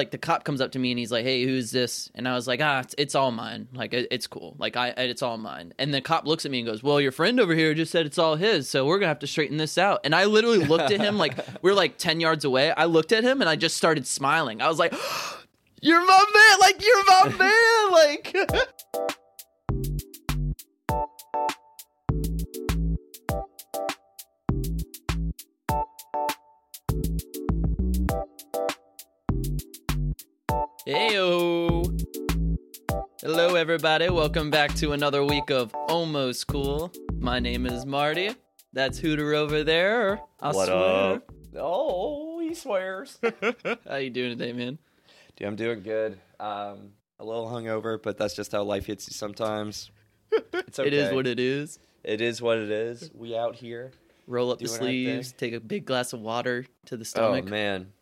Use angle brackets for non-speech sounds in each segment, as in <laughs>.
like the cop comes up to me and he's like, "Hey, who's this?" And I was like, "Ah, it's, it's all mine. Like it, it's cool. Like I, it's all mine." And the cop looks at me and goes, "Well, your friend over here just said it's all his, so we're gonna have to straighten this out." And I literally looked at him like <laughs> we're like ten yards away. I looked at him and I just started smiling. I was like, "You're my man! Like you're my man! Like." <laughs> Heyo. Hello, everybody. Welcome back to another week of Almost Cool. My name is Marty. That's Hooter over there. I What swear. up? Oh, he swears. <laughs> How you doing today, man? Dude, I'm doing good. Um, a little hungover, but that's just how life hits you sometimes. <laughs> It's okay. It is what it is. It is what it is. We out here. Roll up the Doing our thing. sleeves, take a big glass of water to the stomach. Oh stomach. man,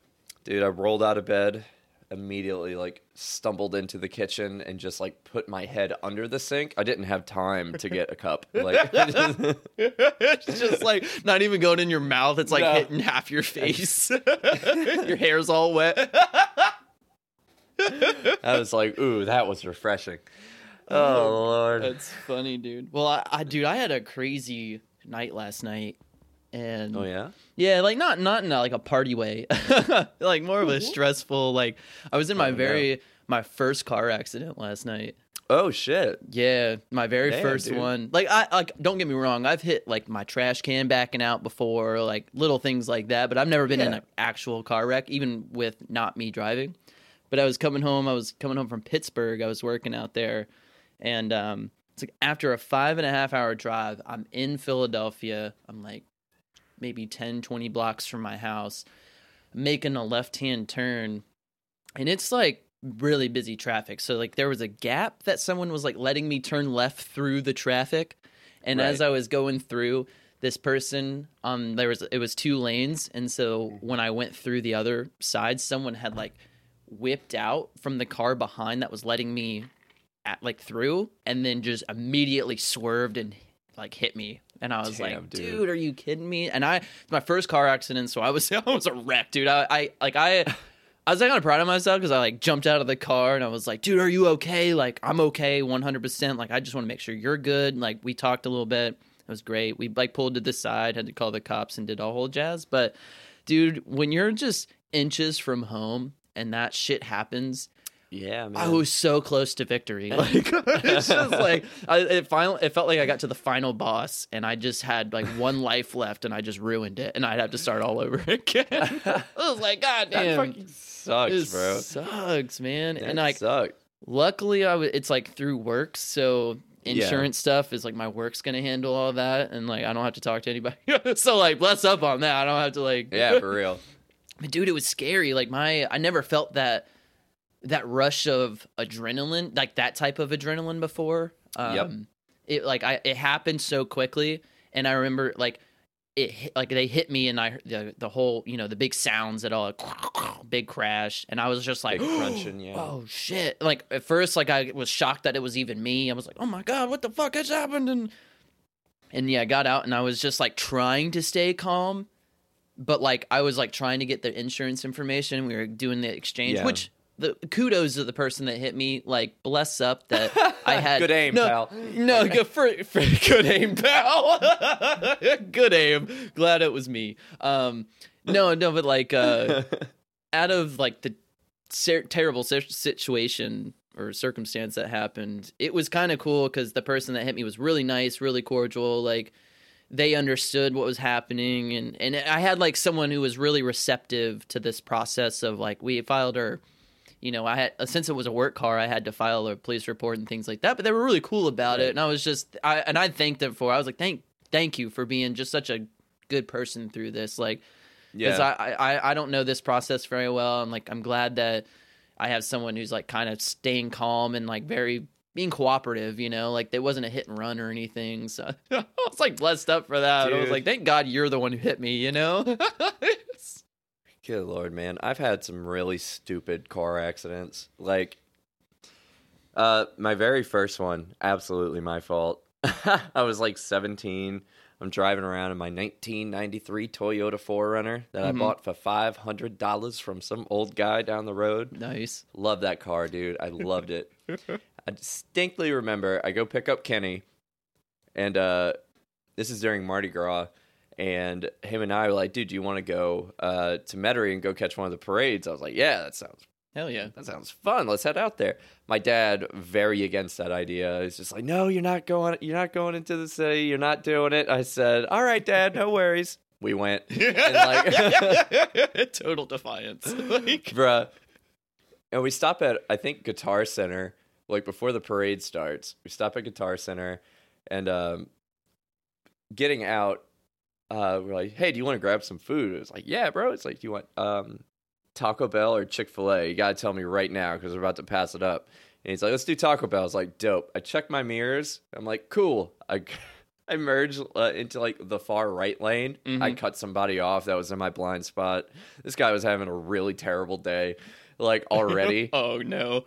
dude, I rolled out of bed immediately, like stumbled into the kitchen and just like put my head under the sink. I didn't have time to get a cup. Like, <laughs> <laughs> it's just like not even going in your mouth. It's like No. hitting half your <laughs> face. your hair's all wet. I was like, ooh, that was refreshing. Oh, oh lord. That's funny, dude. Well, I, I dude, I had a crazy night last night, and Oh yeah. yeah, like not not in a, like a party way, <laughs> like more of a stressful. Like I was in my Oh, no. very my first car accident last night. Oh shit. Yeah, my very Damn, first dude. one. Like I like don't get me wrong, I've hit like my trash can backing out before, like little things like that, but I've never been in an actual car wreck even with not me driving. But I was coming home, I was coming home from Pittsburgh. I was working out there and um it's like after a five and a half hour drive, I'm in Philadelphia. I'm like maybe 10, 20 blocks from my house, making a left hand turn. And it's like really busy traffic. So like there was a gap that someone was like letting me turn left through the traffic. And as I was going through, this person um there was it was two lanes and so when I went through the other side, someone had like whipped out from the car behind that was letting me at like through and then just immediately swerved and like hit me and i was Damn, like dude. dude. are you kidding me and i it's my first car accident so i was <laughs> i was a wreck dude i, I like i I was like kind of proud of myself because I like jumped out of the car and I was like, dude, are you okay? Like, I'm okay 100%. Like, I just want to make sure you're good. Like, we talked a little bit. It was great. We like pulled to the side, had to call the cops and did all whole jazz. But, dude, when you're just inches from home and that shit happens, Yeah, man. I was so close to victory. <laughs> Like <laughs> it's just like I, it finally it felt like I got to the final boss and I just had like one <laughs> life left and I just ruined it and I'd have to start all over again. I was like, God that damn, fucking sucks, bro. sucks, man. That and like, sucked. luckily, I w- it's like through work, so Yeah. insurance stuff is like my work's gonna handle all that, and like I don't have to talk to anybody. so like, bless up on that. I don't have to like, Yeah, for real. but dude, it was scary. Like my, I never felt that that rush of adrenaline, like that type of adrenaline before. Um, Yep. It like I, it happened so quickly, and I remember like it, hit, like they hit me, and I the the whole, you know, the big sounds at all, <sniffs> big crash, and I was just like Big crunching, <gasps> yeah. Oh shit! Like at first, like I was shocked that it was even me. I was like, "Oh my god, what the fuck has happened?" And and yeah, I got out and I was just like trying to stay calm, but like I was like trying to get the insurance information. We were doing the exchange, Yeah. which the kudos to the person that hit me. Like bless up that I <laughs> had Good aim, no, pal. No, good <laughs> for, for good aim, pal. <laughs> good aim. Glad it was me. Um, no, no, but like uh, out of like the ser- terrible si- situation or circumstance that happened, it was kind of cool because the person that hit me was really nice, really cordial. Like they understood what was happening, and and I had like someone who was really receptive to this process of like we filed our. You know, I had uh, since it was a work car, I had to file a police report and things like that. But they were really cool about it, and I was just, I and I thanked them for. I was like, thank, thank you for being just such a good person through this. Like, because yeah. I, I I don't know this process very well. I'm like I'm glad that I have someone who's like kind of staying calm and like very being cooperative. You know, like there wasn't a hit and run or anything. So <laughs> I was like blessed up for that. I was like, thank God you're the one who hit me. You know. <laughs> Good lord, man. I've had some really stupid car accidents. Like uh my very first one, absolutely my fault. <laughs> I was like 17. I'm driving around in my 1993 Toyota 4Runner that I Mhm. bought for $500 from some old guy down the road. Nice. Love that car, dude. I loved it. <laughs> I distinctly remember I go pick up Kenny, and uh, this is during Mardi Gras, and him and I were like, "Dude, do you want to go uh, to Metairie and go catch one of the parades?" I was like, "Yeah, that sounds Hell yeah. that sounds fun. Let's head out there." My dad very against that idea. He's just like, "No, you're not going. You're not going into the city. You're not doing it." I said, "All right, Dad, no worries." We went, <laughs> like. <laughs> <laughs> Total defiance. like, bruh. And we stop at I think Guitar Center, like before the parade starts. We stop at Guitar Center, and um, getting out, uh, we're like, "Hey, do you want to grab some food?" It's like, "Yeah, bro." It's like, "Do you want um, Taco Bell or Chick Fil A?" You gotta tell me right now because we're about to pass it up. And he's like, "Let's do Taco Bell." I was like, "Dope." I check my mirrors. I'm like, "Cool." I <laughs> I merged uh, into like the far right lane. I Mhm. cut somebody off that was in my blind spot. This guy was having a really terrible day, like already. <laughs> oh no.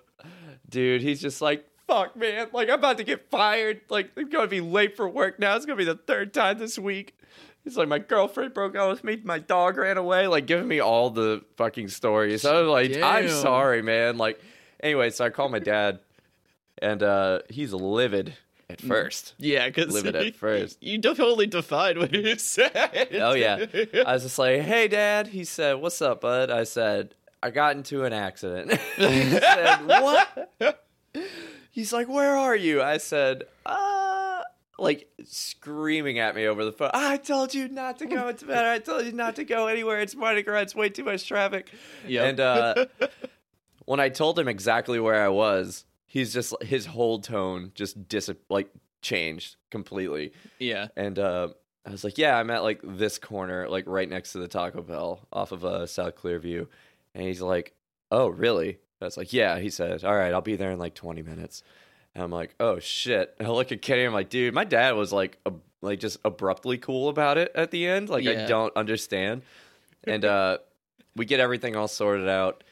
Dude, he's just like, fuck, man. Like, I'm about to get fired. Like, I'm going to be late for work now. It's going to be the third time this week. He's like, my girlfriend broke up with me. My dog ran away. Like, giving me all the fucking stories. I was like, I'm sorry, man. Like, anyway, so I call my dad, and uh, he's livid at first. Yeah, because Live it at <laughs> first. You totally defied what you said. Oh, yeah. <laughs> I was just like, hey, dad. He said, what's up, bud? I said, I got into an accident. <laughs> he said, what? He's like, where are you? I said, uh, like screaming at me over the phone. I told you not to go into bed. I told you not to go anywhere. It's Mardi Gras. It's way too much traffic. Yeah. And uh, <laughs> when I told him exactly where I was, he's just his whole tone just dis like changed completely. yeah. And uh, I was like, yeah, I'm at like this corner, like right next to the Taco Bell off of uh, South Clearview. And he's like, oh, really? I was like, yeah. He said, all right, I'll be there in like 20 minutes. And I'm like, oh shit. <laughs> And I look at Kenny. I'm like, dude, my dad was like, ab- like just abruptly cool about it at the end. Like, I don't understand. And uh, we get everything all sorted out.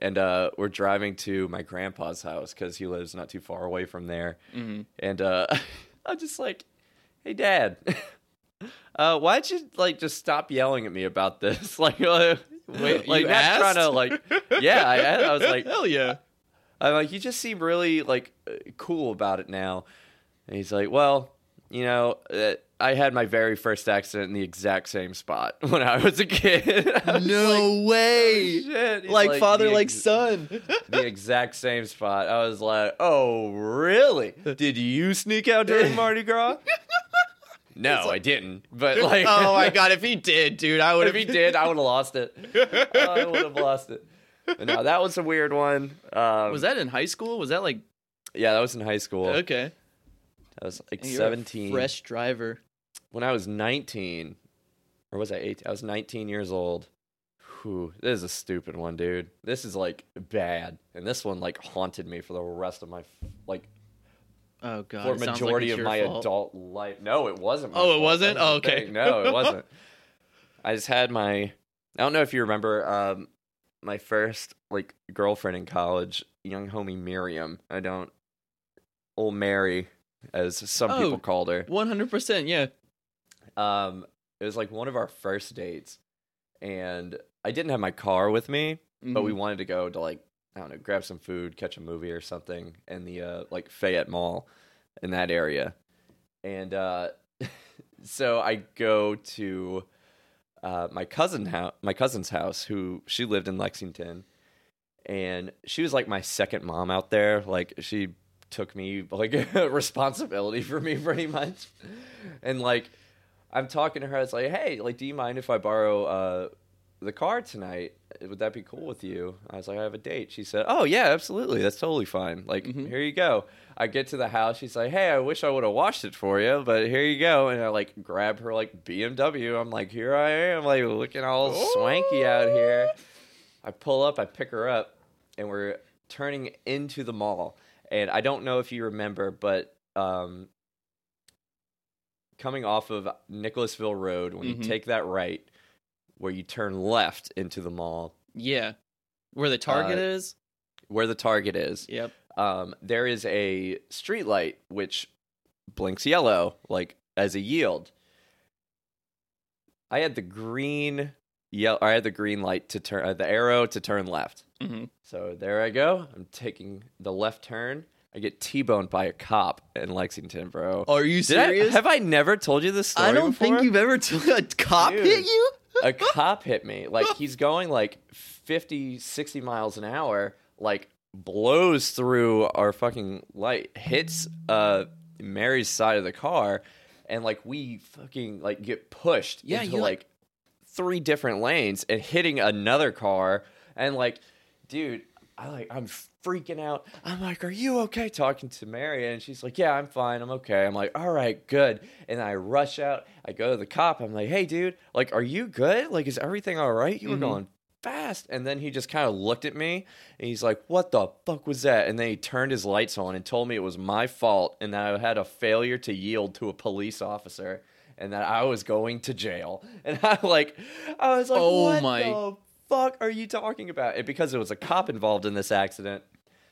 And uh, we're driving to my grandpa's house because he lives not too far away from there. hmm And uh, <laughs> I'm just like, hey, dad, <laughs> uh, why'd you like just stop yelling at me about this? like, uh, Wait, like you not asked? trying to like, yeah, I, I was like, hell yeah. I'm like, you just seem really like uh, cool about it now. And he's like, well, you know, uh, I had my very first accident in the exact same spot <laughs> when I was a kid. <laughs> Was No like, way. "Oh, shit." He's Like, father, "The like ex- son. <laughs> the exact same spot. I was like, "Oh, really? Did you sneak out during Mardi Gras?" No, I didn't. But like, oh my god, if he did, dude, I would if he did, I would have lost it. I would have lost it. No, that was a weird one. Um, Was that in high school? Was that like Yeah, that was in high school. okay? I was like And you're a seventeen. fresh driver. When I was nineteen, or was I eighteen? I was nineteen years old. Whew, this is a stupid one, dude. This is like bad, and this one like haunted me for the rest of my like Oh god, for it sounds like majority of my fault. adult life. No, it wasn't. my Oh, it fault. wasn't? Oh, okay. No, it <laughs> wasn't. I just had my. I don't know if you remember um, my first like girlfriend in college, young homie Miriam. I don't. Old Mary, as some Oh. people called her. One hundred percent, yeah. Um, it was like one of our first dates, and I didn't have my car with me, but we Mhm. wanted to go to like I don't know, grab some food, catch a movie or something in the uh, like Fayette Mall in that area, and uh, <laughs> so I go to uh, my cousin house, my cousin's house, who she lived in Lexington, and she was like my second mom out there. Like she took me like <laughs> responsibility for me <laughs> pretty much, and like I'm talking to her. It's like, hey, like, do you mind if I borrow uh, the car tonight? Would that be cool with you? I was like, I have a date. She said, Oh yeah, absolutely. That's totally fine. Like, Mhm. here you go. I get to the house. She's like, Hey, I wish I would have washed it for you, but here you go. And I like grab her like BMW. I'm like, Here I am, like looking all swanky out here. I pull up. I pick her up, and we're turning into the mall. And I don't know if you remember, but um, coming off of Nicholasville Road, when Mhm. you take that right, where you turn left into the mall, Yeah. Where the target Uh, is? where the Target is, Yep. um, there is a street light which blinks yellow, like as a yield. I had the green yellow. I had the green light to turn uh, the arrow to turn left. hmm So there I go. I'm taking the left turn. I get T-boned by a cop in Lexington, bro. Are you Did I- serious? have I never told you this story I don't think you've ever told a cop Dude. hit you. A cop hit me. Like he's going like 50, 60 miles an hour, like blows through our fucking light, hits uh Mary's side of the car, and like we fucking like get pushed Yeah, into like, like- three different lanes and hitting another car and like dude I like I'm freaking out. I'm like, "Are you okay?" Talking to Mary, and she's like, "Yeah, I'm fine. I'm okay." I'm like, "All right, good." And I rush out. I go to the cop. I'm like, "Hey, dude, like, are you good? Like, is everything all right? You were Mhm. going fast." And then he just kind of looked at me, and he's like, "What the fuck was that?" And then he turned his lights on and told me it was my fault and that I had a failure to yield to a police officer. And that I was going to jail, <laughs> and I like, I was like, Oh "What my- the fuck are you talking about? And because there was a cop involved in this accident,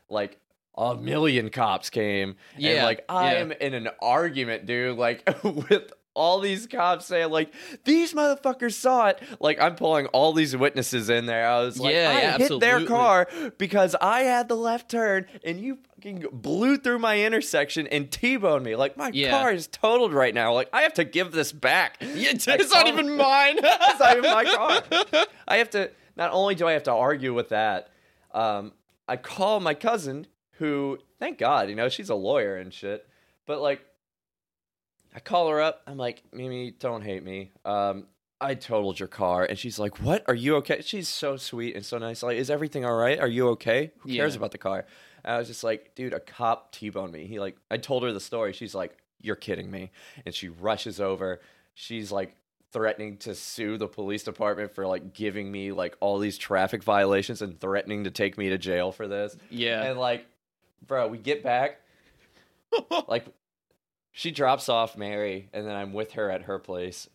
like a million cops came. and like I yeah. am in an argument, dude, like <laughs> with all these cops saying like these motherfuckers saw it. Like I'm pulling all these witnesses in there. I was like, Yeah, I yeah, hit their car because I had the left turn and you fucking blew through my intersection and T-boned me. Like my Yeah. car is totaled right now. Like I have to give this back. Yeah, it's, Like, not even mine. <laughs> It's not even my car. I have to. Not only do I have to argue with that, um, I call my cousin, who, thank God, you know, she's a lawyer and shit. But like, I call her up. I'm like, Mimi, don't hate me. Um, I totaled your car, and she's like, "What? Are you okay?" She's so sweet and so nice. Like, is everything all right? Are you okay? Who cares Yeah. about the car? And I was just like, dude, a cop t-boned me. He like, I told her the story. She's like, you're kidding me, and she rushes over. She's like threatening to sue the police department for like giving me like all these traffic violations and threatening to take me to jail for this. yeah. And like, bro, we get back, <laughs> like, she drops off Mary, and then I'm with her at her place,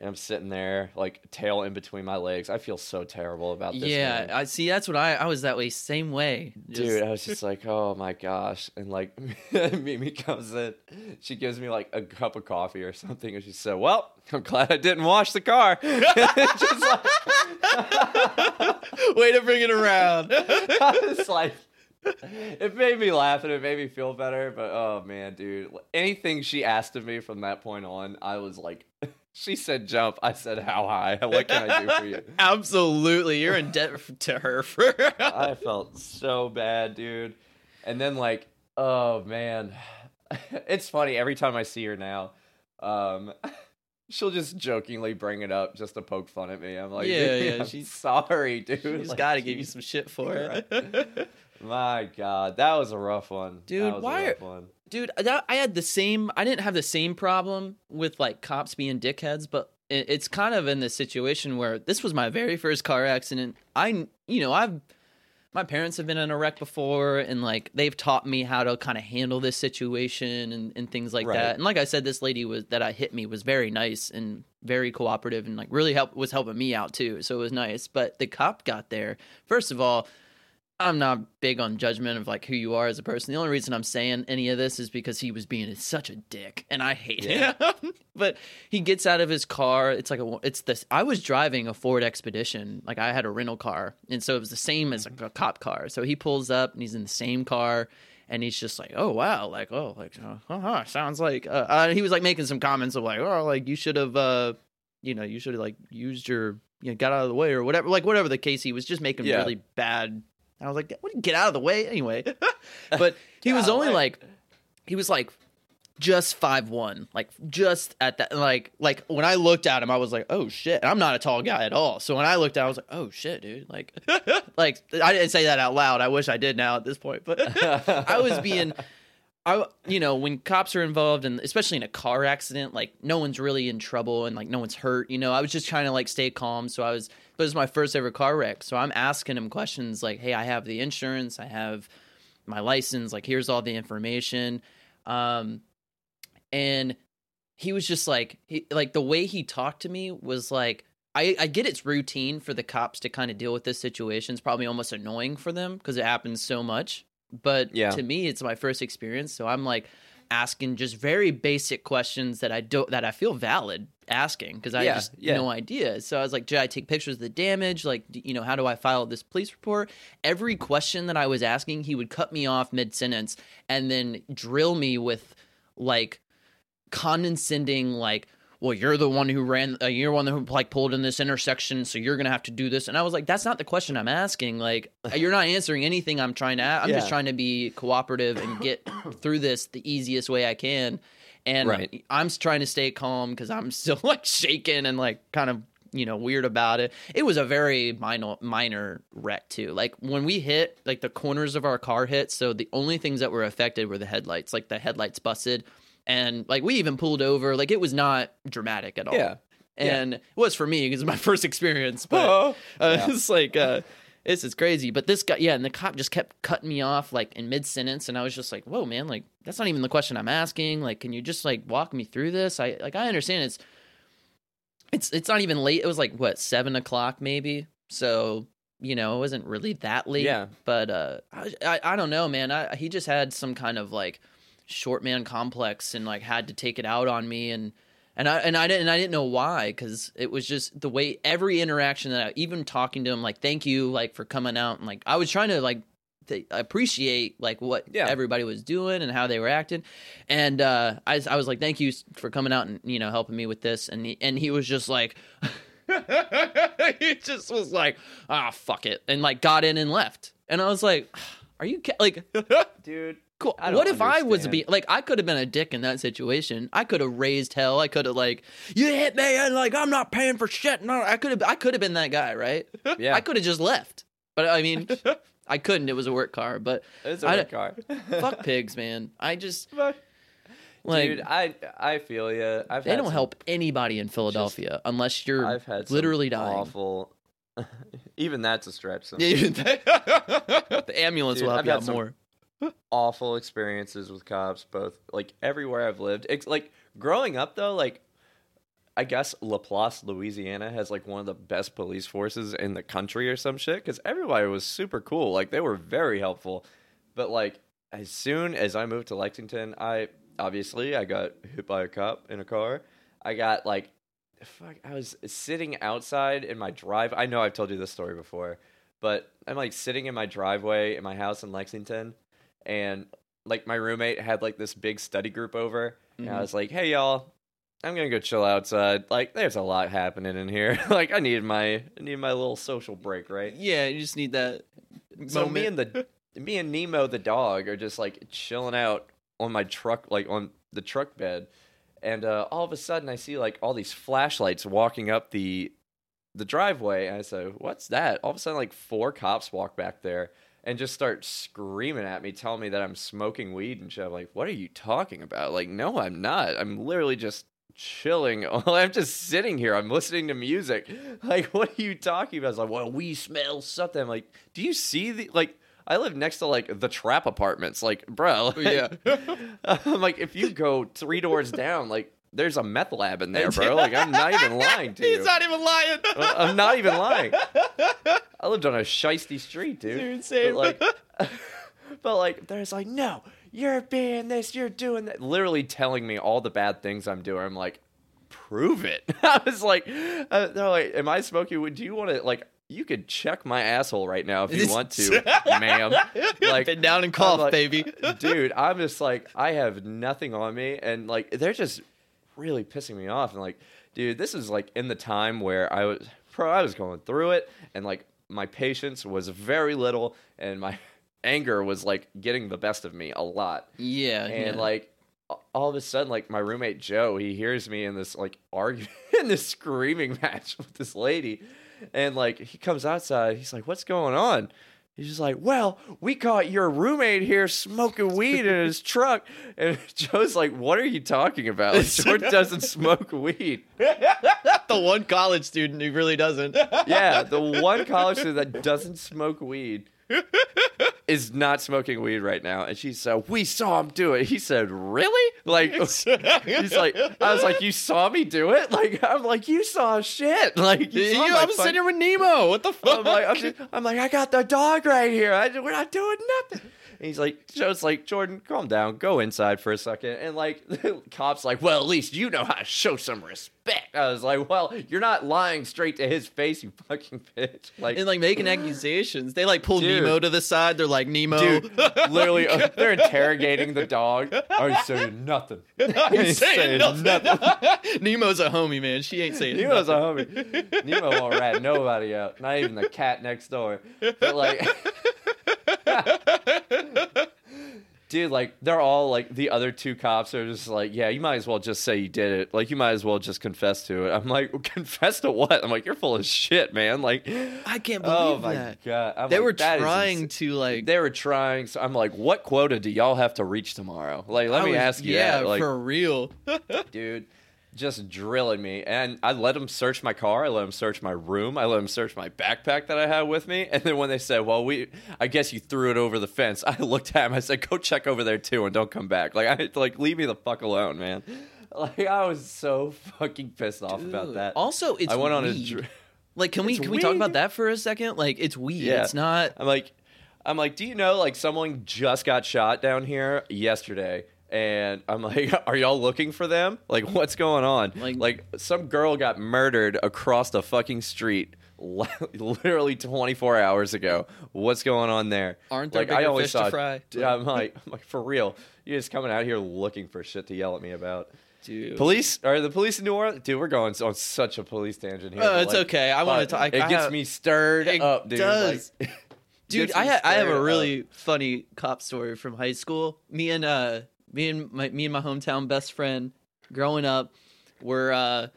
and I'm sitting there, like, tail in between my legs. I feel so terrible about this. yeah, man. I see. That's what I I was that way. Same way, Just- Dude, I was just like, oh my gosh. And like, <laughs> Mimi comes in. She gives me like a cup of coffee or something. And she said, well, I'm glad I didn't wash the car. <laughs> just like, way to bring it around. <laughs> I was like, it made me laugh and it made me feel better. But oh man, dude, anything she asked of me from that point on, I was like, she said jump. I said how high. <laughs> What can I do for you? <laughs> Absolutely, you're in debt to her for. <laughs> I felt so bad, dude. And then like, oh man, it's funny every time I see her now. Um, she'll just jokingly bring it up just to poke fun at me. I'm like, Yeah, yeah, I'm she's- sorry, dude. She's Like, got to give you some shit for it. My God, that was a rough one, Dude, That was a why rough one. Dude, I had the same. I didn't have the same problem with like cops being dickheads, but it, it's kind of in this situation where this was my very first car accident. I, you know, I've my parents have been in a wreck before, and like they've taught me how to kind of handle this situation and, and things like Right. that. And like I said, this lady was that I hit me was very nice and very cooperative and like really help was helping me out too. So it was nice. But the cop got there. First of all, I'm not big on judgment of like who you are as a person. The only reason I'm saying any of this is because he was being such a dick, and I hate Yeah. him. <laughs> but he gets out of his car. It's like a it's this. I was driving a Ford Expedition, like I had a rental car, and so it was the same as like a cop car. So he pulls up and he's in the same car. And he's just like, oh wow, like oh, like uh, uh-huh, sounds like. Uh, uh, he was like making some comments of like, oh, like you should have, uh, you know, you should have like used your, you know, got out of the way or whatever, like whatever the case. He was just making Yeah. really bad I was like, "What? Get out of the way, anyway." <laughs> but <laughs> he was out of the only like, he was like, just five one, like just at that, like, like when I looked at him, I was like, "Oh shit!" And I'm not a tall guy at all, so when I looked at, him, I was like, "Oh shit, dude!" Like, <laughs> like I didn't say that out loud. I wish I did now at this point, but I was being. I you know when cops are involved and especially in a car accident like no one's really in trouble and like no one's hurt you know I was just trying to like stay calm so I was but it was my first ever car wreck so I'm asking him questions like hey I have the insurance I have my license like here's all the information um and he was just like he, like the way he talked to me was like I, I get it's routine for the cops to kind of deal with this situation. It's probably almost annoying for them because it happens so much. But Yeah. to me, it's my first experience, so I'm like, asking just very basic questions that I don't that I feel valid asking because I Yeah, just yeah. no idea. So I was like, "Did I take pictures of the damage? Like, you know, how do I file this police report?" Every question that I was asking, he would cut me off mid sentence and then drill me with like condescending like well you're the one who ran uh, you're the one who like pulled in this intersection so you're gonna have to do this. And i was like that's not the question i'm asking. Like <sighs> you're not answering anything i'm trying to a- i'm just trying to be cooperative and get <coughs> through this the easiest way i can. And Right. i'm trying to stay calm because i'm <laughs> still like shaking and like kind of you know weird about it. It was a very minor minor wreck too. Like when we hit like the corners of our car hit so the only things that were affected were the headlights. Like the headlights busted and like we even pulled over like it was not dramatic at all Yeah. Yeah. and it was for me because it's my <laughs> first experience but Oh. uh, Yeah. it's like uh this is crazy but this guy yeah and the cop just kept cutting me off like in mid sentence and i was just like whoa man like that's not even the question i'm asking like can you just like walk me through this i like i understand it's it's it's not even late it was like what seven o'clock maybe so you know it wasn't really that late Yeah. but uh i i, I don't know man I, he just had some kind of like short man complex and like had to take it out on me and and I and I didn't and I didn't know why because it was just the way every interaction that I even talking to him like thank you like for coming out and like I was trying to like th- appreciate like what Yeah. everybody was doing and how they were acting and uh I, I was like thank you for coming out and you know helping me with this and he, and he was just like <laughs> he just was like ah fuck it and like got in and left and I was like are you ca- like <laughs> Dude. Cool. I What if I was understand. be like I could have been a dick in that situation? I could have raised hell. I could have like you hit me and like I'm not paying for shit. No, I could have I could have been that guy, right? <laughs> Yeah. I could have just left. But I mean, <laughs> I couldn't. It was a work car. But It's a I red d- car. <laughs> fuck pigs, man. I just Fuck. like Dude, I I feel you. I've they don't some- help anybody in Philadelphia unless you're I've had literally dying. Awful. Even that's a stretch. The ambulance Dude, will help I've you out some- more. Awful experiences with cops, both like everywhere I've lived. It's like growing up though, like I guess Laplace, Louisiana has like one of the best police forces in the country or some shit because everybody was super cool. Like they were very helpful. But like as soon as I moved to Lexington, I obviously I got hit by a cop in a car. I got like fuck I was sitting outside in my drive. I know I've told you this story before, but I'm like sitting in my driveway in my house in Lexington and like my roommate had like this big study group over and I Mhm. was like, "Hey y'all, I'm to go chill outside. Like there's a lot happening in here. <laughs> like I need my I need my little social break, right?" Yeah, you just need that. So me and the <laughs> me and Nemo the dog are just like chilling out on my truck like on the truck bed. And uh, all of a sudden I see like all these flashlights walking up the the driveway and I said, "What's that?" All of a sudden like four cops walk back there and just start screaming at me telling me that I'm smoking weed and shit. I'm like, "What are you talking about?" Like, "No, I'm not. I'm literally just chilling. <laughs> I'm just sitting here. I'm listening to music. <laughs> Like, what are you talking about? It's like, well, we smell something. I'm like, do you see the like? I live next to like the trap apartments. Like, bro, <laughs> like, Yeah. I'm like, if you go three doors down, like, there's a meth lab in there, bro. Like, I'm not even <laughs> lying to you. He's not even lying. <laughs> I'm not even lying. I lived on a shisty street, dude. Dude, same. But like, <laughs> but like, there's like, no, you're being this, you're doing that. Literally telling me all the bad things I'm doing. I'm like, prove it. I was like, uh, they're like, am I smoking? Do you want to like? You could check my asshole right now if you want to, ma'am. Like, Bend down and cough, like, baby. dude, I'm just like, I have nothing on me, and like, they're just really pissing me off. And like, dude, this is like in the time where I was, bro, I was going through it, and like, my patience was very little, and my <laughs> anger was like getting the best of me a lot. Yeah, And yeah. like, all of a sudden, like, my roommate Joe, he hears me in this like argument, <laughs> in this screaming <laughs> match with this lady, and like, he comes outside, he's like, "What's going on?" He's just like, well, we caught your roommate here smoking weed in his truck. And <laughs> Joe's like, what are you talking about? Like, <laughs> George doesn't smoke weed. <laughs> the one college student who really doesn't. Yeah, the one college student that doesn't smoke weed is not smoking weed right now. And she said, we saw him do it. He said, really? Like <laughs> he's like, I was like, you saw me do it. Like I'm like, you saw shit. Like you You- I'm sitting here with Nemo. What the fuck? I'm like, I'm, just- I'm like, I got the dog right here. I, we're not doing nothing. And he's like, Joe's like, Jordan, calm down, go inside for a second. And like, the <laughs> cop's like, well, at least you know how to show some respect. I was like, well, you're not lying straight to his face, you fucking bitch. Like, and like making accusations. They like pull Dude. Nemo to the side. They're like Nemo. dude, <laughs> literally, uh, they're interrogating the dog. I ain't saying nothing. <laughs> I ain't saying saying nothing. Nemo's a homie, man. She ain't saying Nemo's a homie. Nemo won't rat nobody out, not even the cat next door. But like, dude, like they're all like the other two cops are just like, yeah, you might as well just say you did it. Like you might as well just confess to it. I'm like, <laughs> confess to what? I'm like, you're full of shit, man. Like, I can't oh believe oh my that. god, I'm They like, were trying to like. They were trying. So I'm like, what quota do y'all have to reach tomorrow? Like, let I me was- ask you yeah, that. Like, for real. dude just drilling me and i let him search my car i let him search my room i let him search my backpack that i had with me and then when they said well we i guess you threw it over the fence i looked at him i said go check over there too and don't come back like i like leave me the fuck alone man like i was so fucking pissed off about that Also, it's i went on a dr- like, can we It's can we talk about that for a second? Like, it's weed. Yeah. It's not. I'm like, I'm like, do you know like someone just got shot down here yesterday? And I'm like, <laughs> are y'all looking for them? Like, <laughs> what's going on? Like- Like, some girl got murdered across the fucking street, <laughs> literally 24 hours ago. What's going on there? Aren't there like, bigger only fish to fry? Yeah, I'm like, I'm like, for real, you just coming out here looking for shit to yell at me about. Dude. Police are the police in New Orleans, dude. We're going on such a police tangent here. Oh, it's like, okay. I wanna but talk- I It gets have- me stirred It up, dude. does. Like, Dude, I ha- I have a really up. funny cop story from high school. Me and uh me and my me and my hometown best friend growing up, we're uh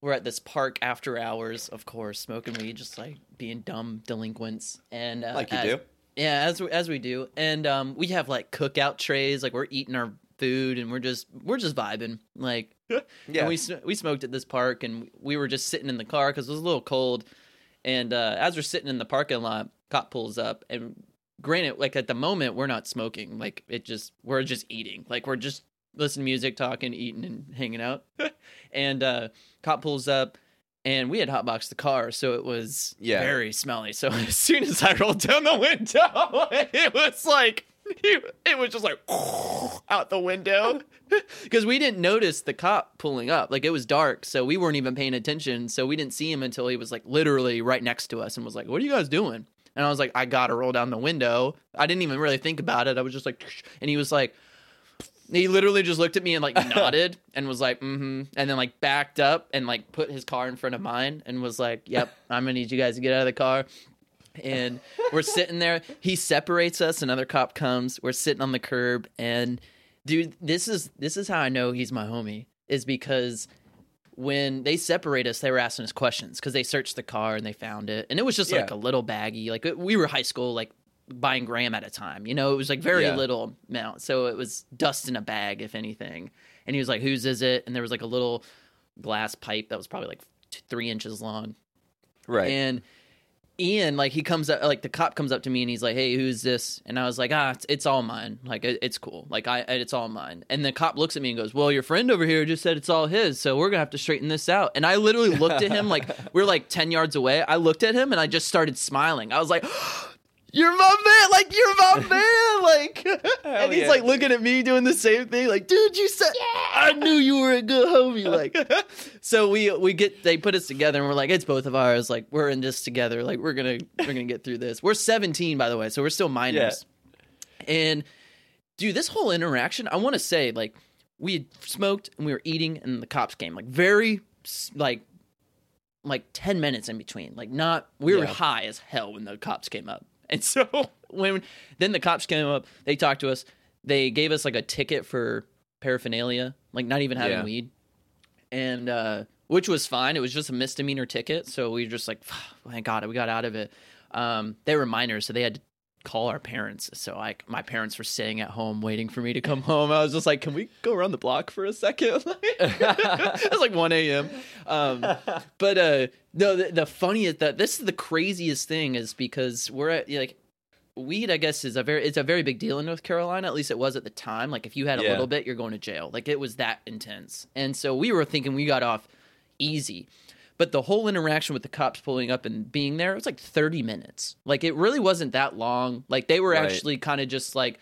we're at this park after hours, of course, smoking weed, just like being dumb delinquents, and uh, Like you as- do. Yeah, as we, as we do, and um, we have like cookout trays, like we're eating our food, and we're just we're just vibing, like <laughs> Yeah. and we we smoked at this park, and we were just sitting in the car because it was a little cold. And uh, as we're sitting in the parking lot, cop pulls up, and granted, like at the moment, we're not smoking. Like it just we're just eating. Like we're just listening to music, talking, eating, and hanging out. <laughs> and uh, cop pulls up, and we had hotboxed the car, so it was Yeah. very smelly. So <laughs> as soon as I rolled down the window, <laughs> it was like it was just like out the window because we didn't notice the cop pulling up. Like it was dark, so we weren't even paying attention. So we didn't see him until he was like literally right next to us and was like, "What are you guys doing?" And I was like, "I gotta roll down the window." I didn't even really think about it. I was just like, <sniffs> and he was like. He literally just looked at me and like <laughs> nodded and was like, mm-hmm. And then like backed up and like put his car in front of mine and was like, Yep, <laughs> I'm gonna need you guys to get out of the car. And we're sitting there. He separates us, another cop comes. We're sitting on the curb and dude, this is this is how I know he's my homie, is because when they separate us, they were asking us questions because they searched the car and they found it. And it was just like a little baggy. Like we were high school, like buying gram at a time. You know, it was like very Yeah. little amount. So it was dust in a bag, if anything. And he was like, "Whose is it?" And there was like a little glass pipe that was probably like t- three inches long. Right. And Ian, like, he comes up, like, the cop comes up to me and he's like, "Hey, who's this?" And I was like, "Ah, it's, it's all mine. Like, it, it's cool. Like, I, it's all mine." And the cop looks at me and goes, "Well, your friend over here just said it's all his, so we're gonna have to straighten this out." And I literally looked at him like we're like ten yards away. I looked at him and I just started smiling. I was like. <gasps> You're my man, like you're my man, like, and he's yeah. like looking at me doing the same thing, like, dude, you said, I knew you were a good homie, like. <laughs> so we we get they put us together and we're like, it's both of ours, like we're in this together, like we're gonna we're gonna get through this. We're 17 by the way, so we're still minors. And dude, this whole interaction, I want to say, like, we had smoked and we were eating, and the cops came, like, very like like 10 minutes in between like not we were high as hell when the cops came up <laughs> and so when then the cops came up they talked to us. They gave us like a ticket for paraphernalia like not even having Yeah. weed. And uh which was fine. It was just a misdemeanor ticket. So we were just like thank god we got out of it. Um they were minors so they had to call our parents. So like my parents were staying at home waiting for me to come home. I was just like can we go around the block for a second? <laughs> <laughs> It was like 1 a.m um but uh no the, the funniest that this is the craziest thing is because we're at like weed i guess is a very it's a very big deal in north carolina at least it was at the time. Like if you had a Yeah. little bit you're going to jail. Like it was that intense. And so we were thinking we got off easy but the whole interaction with the cops pulling up and being there it was like 30 minutes like it really wasn't that long like they were Right. actually kind of just like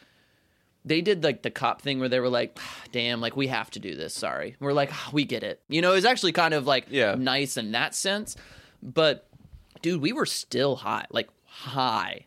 they did like the cop thing where they were like damn like we have to do this sorry we're like "Ah, we get it you know it was actually kind of like Yeah. nice in that sense but dude we were still high like high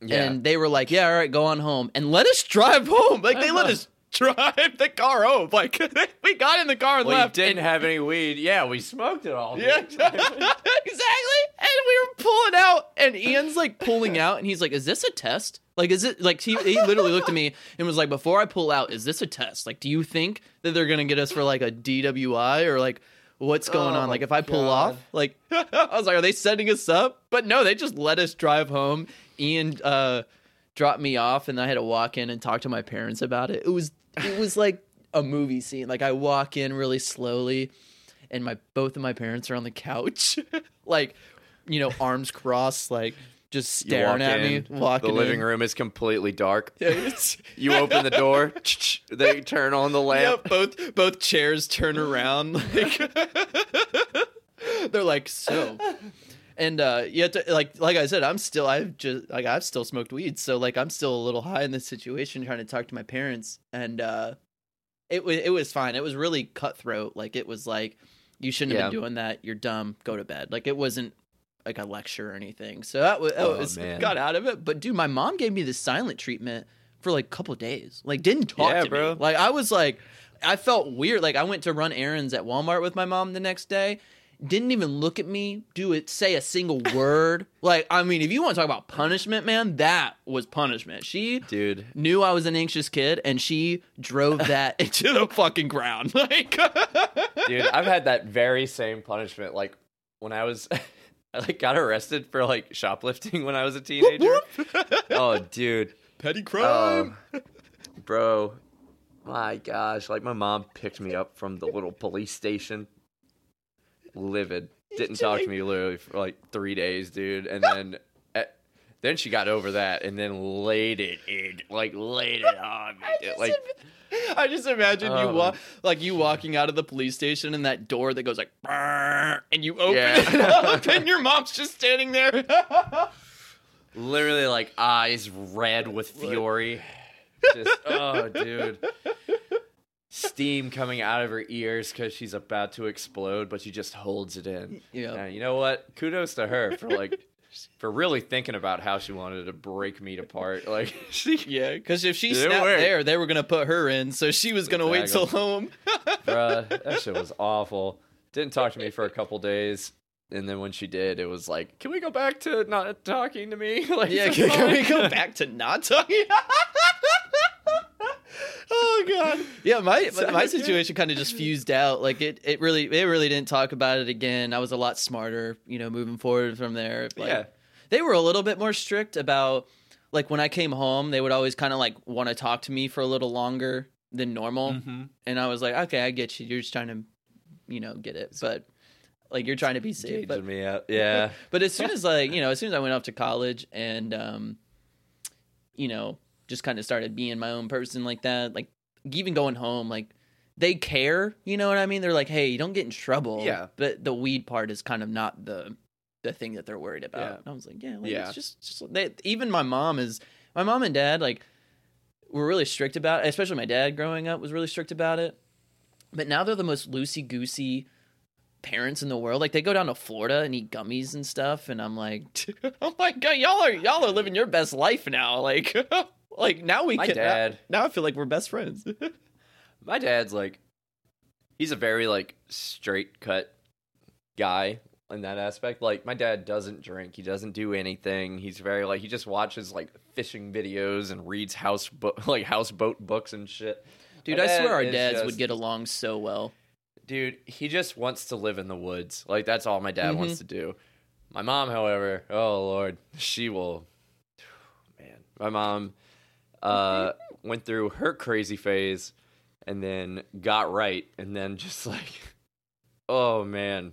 Yeah. and they were like, "Yeah, all right, go on home," and let us drive home. Like they let <laughs> us drive the car home. Like <laughs> we got in the car and well, left. didn't and- have any weed. Yeah, we smoked it all. <laughs> yeah, <laughs> exactly. And we were pulling out, and Ian's like pulling out, and he's like, "Is this a test? Like, is it like he he literally looked at me and was like, before I pull out, is this a test? Like, do you think that they're gonna get us for like a DWI or like?" What's going Oh on? Like, if I pull God. off, like, I was like, are they setting us up? But no, they just let us drive home. Ian uh, dropped me off, and I had to walk in and talk to my parents about it. It was, it was like a movie scene. Like, I walk in really slowly, and my both of my parents are on the couch, <laughs> like, you know, arms crossed, like just staring at in, me. Walking the living in. room is completely dark. <laughs> <laughs> You open the door, they turn on the lamp. Yep, both both chairs turn around. Like they're like so. And uh you have to like like I said, I'm still I've just like I've still smoked weed, so like I'm still a little high in this situation trying to talk to my parents and uh it was it was fine. It was really cutthroat. Like it was like you shouldn't have been doing that. You're dumb. Go to bed. Like it wasn't like a lecture or anything. So that was, that Oh, was got out of it. But dude, my mom gave me the silent treatment for like a couple days. Like didn't talk Yeah, to bro. me. Like I was like I felt weird. Like I went to run errands at Walmart with my mom the next day. Didn't even look at me, do it, say a single <laughs> word. Like, I mean, if you want to talk about punishment, man, that was punishment. She Dude, knew I was an anxious kid, and she drove <laughs> that into the fucking ground. <laughs> Like, dude, I've had that very same punishment. Like when I was, I like got arrested for like shoplifting when I was a teenager. oh, dude, petty um, crime. Oh, bro, my gosh! Like my mom picked me up from the little police station, livid. Didn't talk to me literally for like three days, dude, and then. eh, Then she got over that and then laid it in, like laid it on me. <laughs> dude. Like, I just imagine you Oh. walk like you walking out of the police station and that door that goes like "Brrr," and you open Yeah. it <laughs> up and your mom's just standing there. <laughs> literally like eyes red with fury. Just oh, dude. Steam coming out of her ears because she's about to explode, but she just holds it in. Yeah. And you know what? Kudos to her for like <laughs> for really thinking about how she wanted to break meat apart. <laughs> Like she, Yeah, because if she snapped worked. there, they were gonna put her in, so she was gonna wait till home. <laughs> bruh, that shit was awful. Didn't talk to me for a couple days. And then when she did, it was like, "Can we go back to not talking to me?" like, yeah, can, can we go back to not talking? Oh god. Yeah, my <laughs> my, situation kind of just fused out. Like it, it really, it really didn't talk about it again. I was a lot smarter, you know, moving forward from there. Like, Yeah. they were a little bit more strict about like when I came home, they would always kind of like want to talk to me for a little longer than normal. Mhm. And I was like, okay, I get you. You're just trying to, you know, get it, but like you're trying to be safe. But me out. Yeah. but as soon <laughs> as like you know, as soon as I went off to college and um, you know, just kind of started being my own person like that, like even going home, like they care. You know what I mean? They're like, hey, you don't get in trouble. Yeah. But the weed part is kind of not the the thing that they're worried about. Yeah. And I was like, yeah, like, Yeah. it's just, just they, even my mom is my mom and dad like were really strict about it, especially my dad growing up was really strict about it. But now they're the most loosey goosey parents in the world. Like they go down to Florida and eat gummies and stuff, and I'm like, <laughs> oh my god, y'all are y'all are living your best life now. Like, <laughs> like now we My can. dad- Now I feel like we're best friends. <laughs> My dad's like, he's a very like straight cut guy in that aspect. Like my dad doesn't drink. He doesn't do anything. He's very like he just watches like fishing videos and reads house book <laughs> like houseboat books and shit. Dude, My I swear our dads just- would get along so well. Dude, he just wants to live in the woods. Like that's all my dad Mm-hmm. wants to do. My mom, however, oh lord, she will. <sighs> Man, my mom uh, went through her crazy phase, and then got right, and then just <laughs> like, oh man,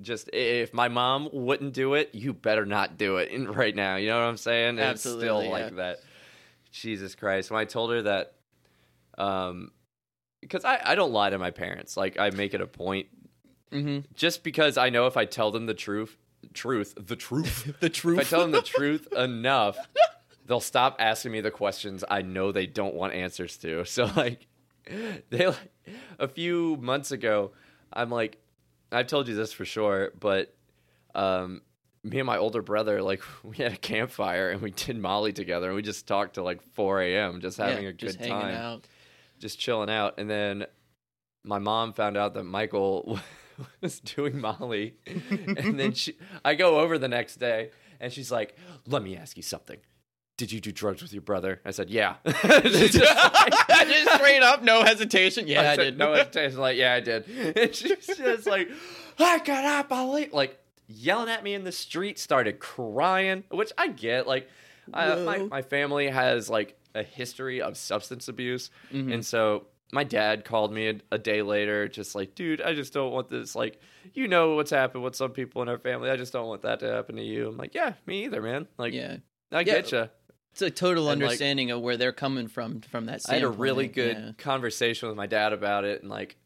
just if my mom wouldn't do it, you better not do it in, <laughs> right now. You know what I'm saying? It's still Absolutely, like that. Jesus Christ! When I told her that, um, because I I don't lie to my parents. Like I make it a point, mm-hmm. just because I know if I tell them the truth, truth, the truth, <laughs> The if truth. I tell them the truth enough, they'll stop asking me the questions I know they don't want answers to. <laughs> So like they like a few months ago, I'm like I've told you this for sure, but um me and my older brother, like <laughs> we had a campfire and we did Molly together and we just talked to like 4 a.m. just having Yeah, a good time, out. just chilling out. And then my mom found out that Michael <laughs> was doing Molly, and then she, I go over the next day, and she's like, "Let me ask you something. Did you do drugs with your brother?" I said, "Yeah." <laughs> Just like- <laughs> just straight up, no hesitation. Yeah, I, said, did. No hesitation. Like, yeah, I did. <laughs> And she's just like, I got cannot believe, like, yelling at me in the street. Started crying, which I get. Like, I, my my family has like a history of substance abuse, Mhm. and so my dad called me a, a day later, just like, dude, I just don't want this. Like, you know what's happened with some people in our family. I just don't want that to happen to you. I'm like, yeah, me either, man. Like, yeah, I get you. It's a total And, like, understanding of where they're coming from from that. I had a really good yeah. conversation with my dad about it, and like,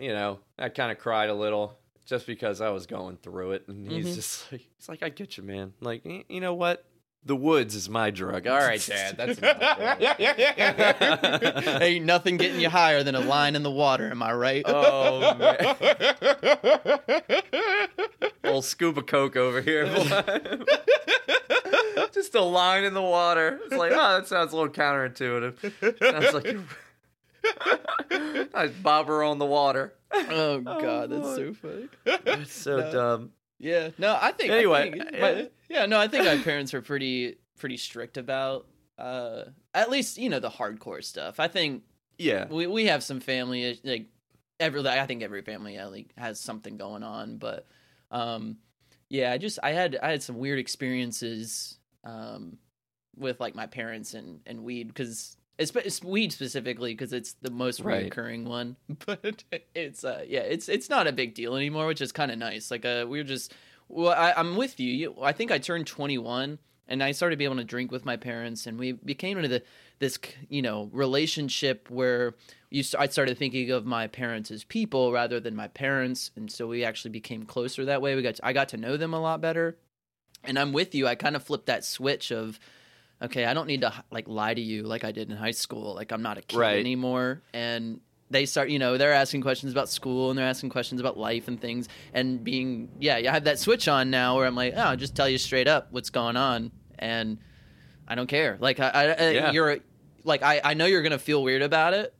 you know, I kind of cried a little just because I was going through it, and he's Mhm. just like, he's like, I get you, man. Like, you know what? The woods is my drug. All right, Dad, that's enough. Yeah, yeah, yeah. Ain't nothing getting you higher than a line in the water. Am I right? Oh, man. Old scuba coke over here. <laughs> just a line in the water. It's like, oh, that sounds a little counterintuitive. Sounds like you're <laughs> nice bobber on the water. Oh god, that's oh, Lord. so funny. It's so No. dumb. Yeah, no, I think. Anyway, I think, yeah. my- yeah, no, I think my parents are pretty pretty strict about uh at least you know the hardcore stuff. I think Yeah. we we have some family like every I think every family yeah, like has something going on, but um yeah, I just I had I had some weird experiences um with like my parents and and weed because it's, it's weed specifically because it's the most Right. recurring one <laughs> but it's uh yeah it's it's not a big deal anymore which is kind of nice like uh we are just well I, i'm with you. you i think i turned 21 and i started being able to drink with my parents and we became into the this you know relationship where you i started thinking of my parents as people rather than my parents and so we actually became closer that way we got i got to know them a lot better and i'm with you i kind of flipped that switch of okay i don't need to like lie to you like i did in high school like i'm not a kid Right. anymore and they start you know they're asking questions about school and they're asking questions about life and things and being yeah i have that switch on now where i'm like oh I'll just tell you straight up what's going on and i don't care like i, I Yeah. you're like I, I know you're gonna feel weird about it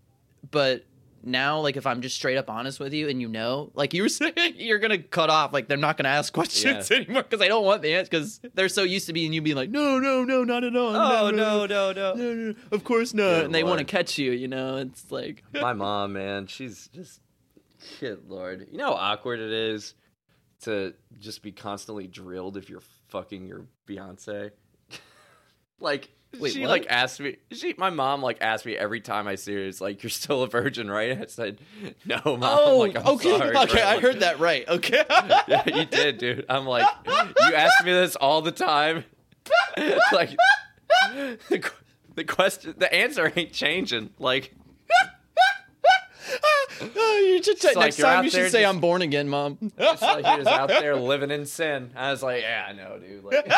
but now like if i'm just straight up honest with you and you know like you were <laughs> saying you're gonna cut off like they're not gonna ask questions anymore because i don't want the answer because they're so used to being you being like no no no not at all Oh no, no, no. no, no, of course not Good and they want to catch you you know it's like <laughs> My mom, man, she's just good lord. You know how awkward it is to just be constantly drilled if you're fucking your fiance? <laughs> like Wait, she what? like asked me she my mom like asked me every time I see her, it's like, You're still a virgin, right? I said, No, mom. oh like, okay sorry, okay bro. i heard that right okay <laughs> yeah, you did, dude. I'm like, you ask me this all the time. <laughs> like, <laughs> the, the question, the answer ain't changing. Like, <laughs> oh, you should It's like next time you should say just- i'm born again mom it's like he was out there <laughs> living in sin. I was like, yeah, I know, dude. Like, <laughs>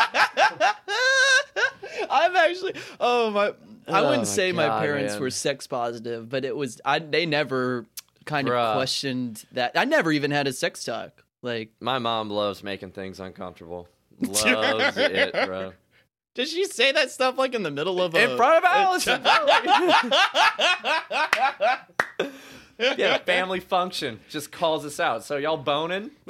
I'm actually oh my I Oh, wouldn't my say my parents man. were sex positive, but it was I they never kind Bruh. of questioned that. I never even had a sex talk. Like my mom loves making things uncomfortable. Loves it, bro. did she say that stuff like in the middle of a In front of Allison. Yeah, family function just calls us out. So y'all boning? <laughs>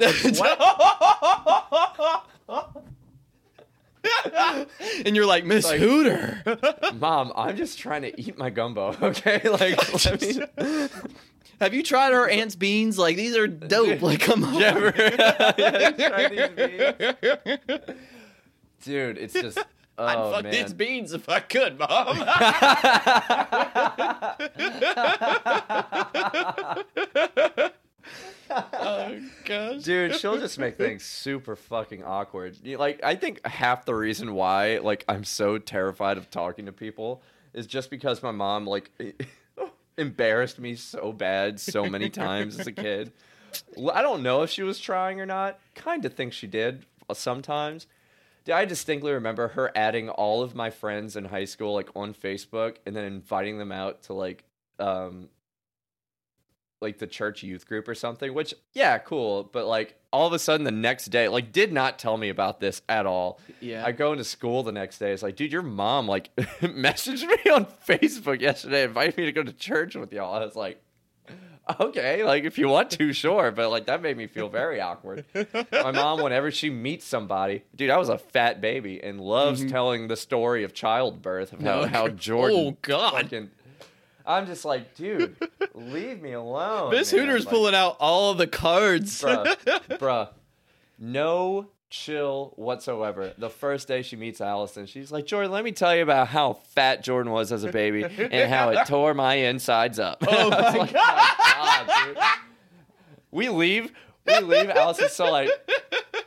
and you're like Miss Like- Hooter. Mom, I'm just trying to eat my gumbo. <laughs> Okay, like, <laughs> me. Have you tried our aunt's beans? Like these are dope. Like come on. Yeah, yeah, Dude, it's just. Oh, I'd fuck man. these beans if I could, mom. <laughs> oh gosh, Dude, she'll just make things super fucking awkward. Like, I think half the reason why, like, I'm so terrified of talking to people is just because my mom, like, <laughs> embarrassed me so bad so many <laughs> times as a kid. I don't know if she was trying or not. Kind of think she did uh, sometimes. I distinctly remember her adding all of my friends in high school, like, on Facebook and then inviting them out to, like, um, like the church youth group or something, which yeah, cool, but like all of a sudden the next day, like did not tell me about this at all. yeah. I go into school the next day. It's like, dude, your mom like <laughs> messaged me on Facebook yesterday, invited me to go to church with y'all. I was like, okay, like if you want to, sure, but like that made me feel very awkward. My mom, whenever she meets somebody, dude, I was a fat baby and loves mm-hmm. telling the story of childbirth of how, how Jordan. Oh, God. fucking- I'm just like, dude, leave me alone. Miss man. Hooter's Like, pulling out all the cards. bruh, <laughs> bruh, no chill whatsoever. The first day she meets Allison, she's like, Jordan, let me tell you about how fat Jordan was as a baby and how it tore my insides up. Oh <laughs> my like, oh "My God. We leave. We leave. Allison's so like,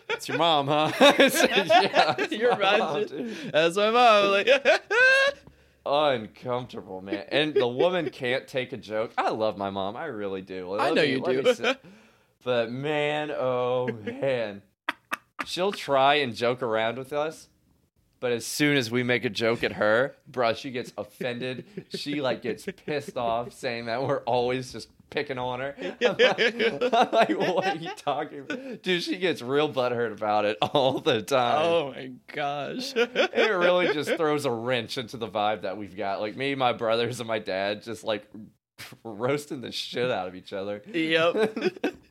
it's your mom, huh? <laughs> Yeah, it's <laughs> Your my mom, mom, dude. dude." That's my mom. Like, uncomfortable, man. And the woman can't take a joke. I love my mom. I really do. I know me- you do. But man, oh man. She'll try and joke around with us. But as soon as we make a joke at her, bruh, she gets offended. She like gets pissed off saying that we're always just picking on her. <laughs> I'm like, I'm like, what are you talking about? Dude, she gets real butthurt about it all the time. oh my gosh. it really just throws a wrench into the vibe that we've got. Like me, my brothers, and my dad just like <laughs> roasting the shit out of each other. Yep. <laughs>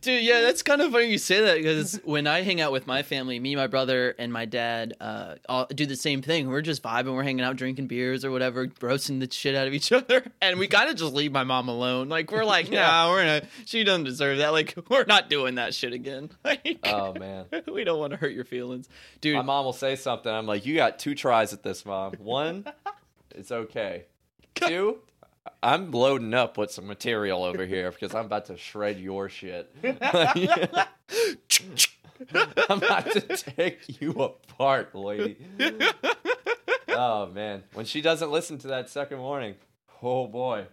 Dude, yeah, that's kind of funny you say that because when I hang out with my family, me, my brother, and my dad uh, all do the same thing. We're just vibing, we're hanging out, drinking beers or whatever, roasting the shit out of each <laughs> other, and we kind of just leave my mom alone. Like we're like, Yeah. nah, we're not. She doesn't deserve that. Like <laughs> we're not doing that shit again. <laughs> Like, oh man. we don't want to hurt your feelings, dude. My mom will say something. I'm like, you got two tries at this, mom. One, it's okay. Two, I'm loading up with some material over here because I'm about to shred your shit. <laughs> <laughs> I'm about to take you apart, lady. Oh man, when she doesn't listen to that second warning, oh boy.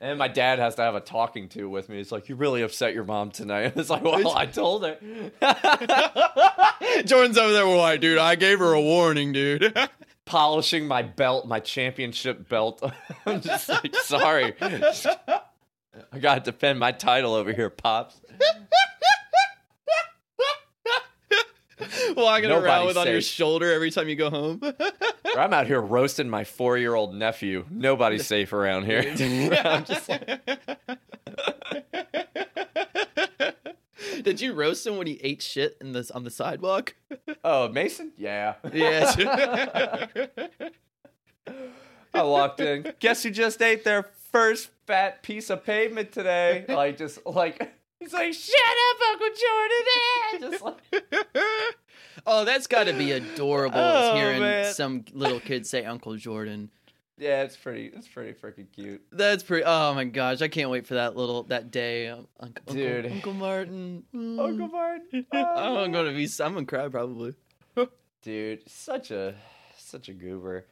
And my dad has to have a talking to with me. It's like, you really upset your mom tonight. <laughs> It's like, well, I told her. Jordan's over there. Why, dude? I gave her a warning, dude. Polishing my belt, my championship belt. <laughs> I'm just like, sorry. I gotta defend my title over here, pops. Walking around Nobody's with on your shoulder every time you go home. I'm out here roasting my four-year-old nephew. Nobody's safe around here. <laughs> <laughs> I'm just like, Did you roast him when he ate shit in this on the sidewalk? <laughs> oh, Mason? Yeah. Yeah. <laughs> I walked in. Guess who just ate their first fat piece of pavement today? Like, just like, <laughs> he's like, shut up, Uncle Jordan. Just like, oh, that's got to be adorable Oh, hearing man. some little kid say Uncle Jordan. Yeah, it's pretty, it's pretty freaking cute. That's pretty. Oh my gosh, I can't wait for that little that day, um, Uncle, Dude. Uncle, <laughs> Uncle Martin. Mm. Uncle Martin. Oh, I'm gonna be. I'm gonna cry probably. <laughs> dude such a such a goober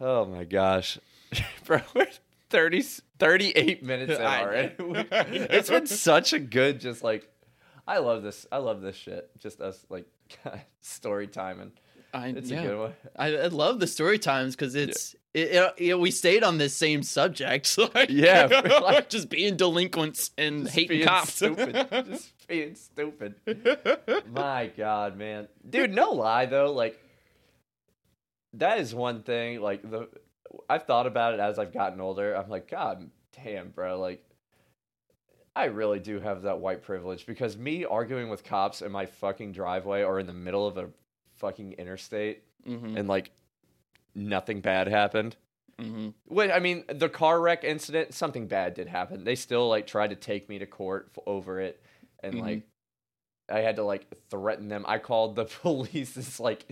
oh my gosh <laughs> bro we're 30 38 minutes in already it's been such a good just like i love this i love this shit just us like story time and I, it's yeah. a good one I, I love the story times because it's it, it, it- we stayed on this same subject. <laughs> <laughs> Like, Yeah, like- just being delinquents and Just hating cops. stupid <laughs> just being stupid my god man dude no lie though like that is one thing like the i've thought about it as i've gotten older i'm like god damn bro like i really do have that white privilege because me arguing with cops in my fucking driveway or in the middle of a fucking interstate hmm and like nothing bad happened hmm Wait, I mean, the car wreck incident, something bad did happen. They still like tried to take me to court f- over it, and Mhm. like I had to like threaten them. I called the <laughs> police. It's like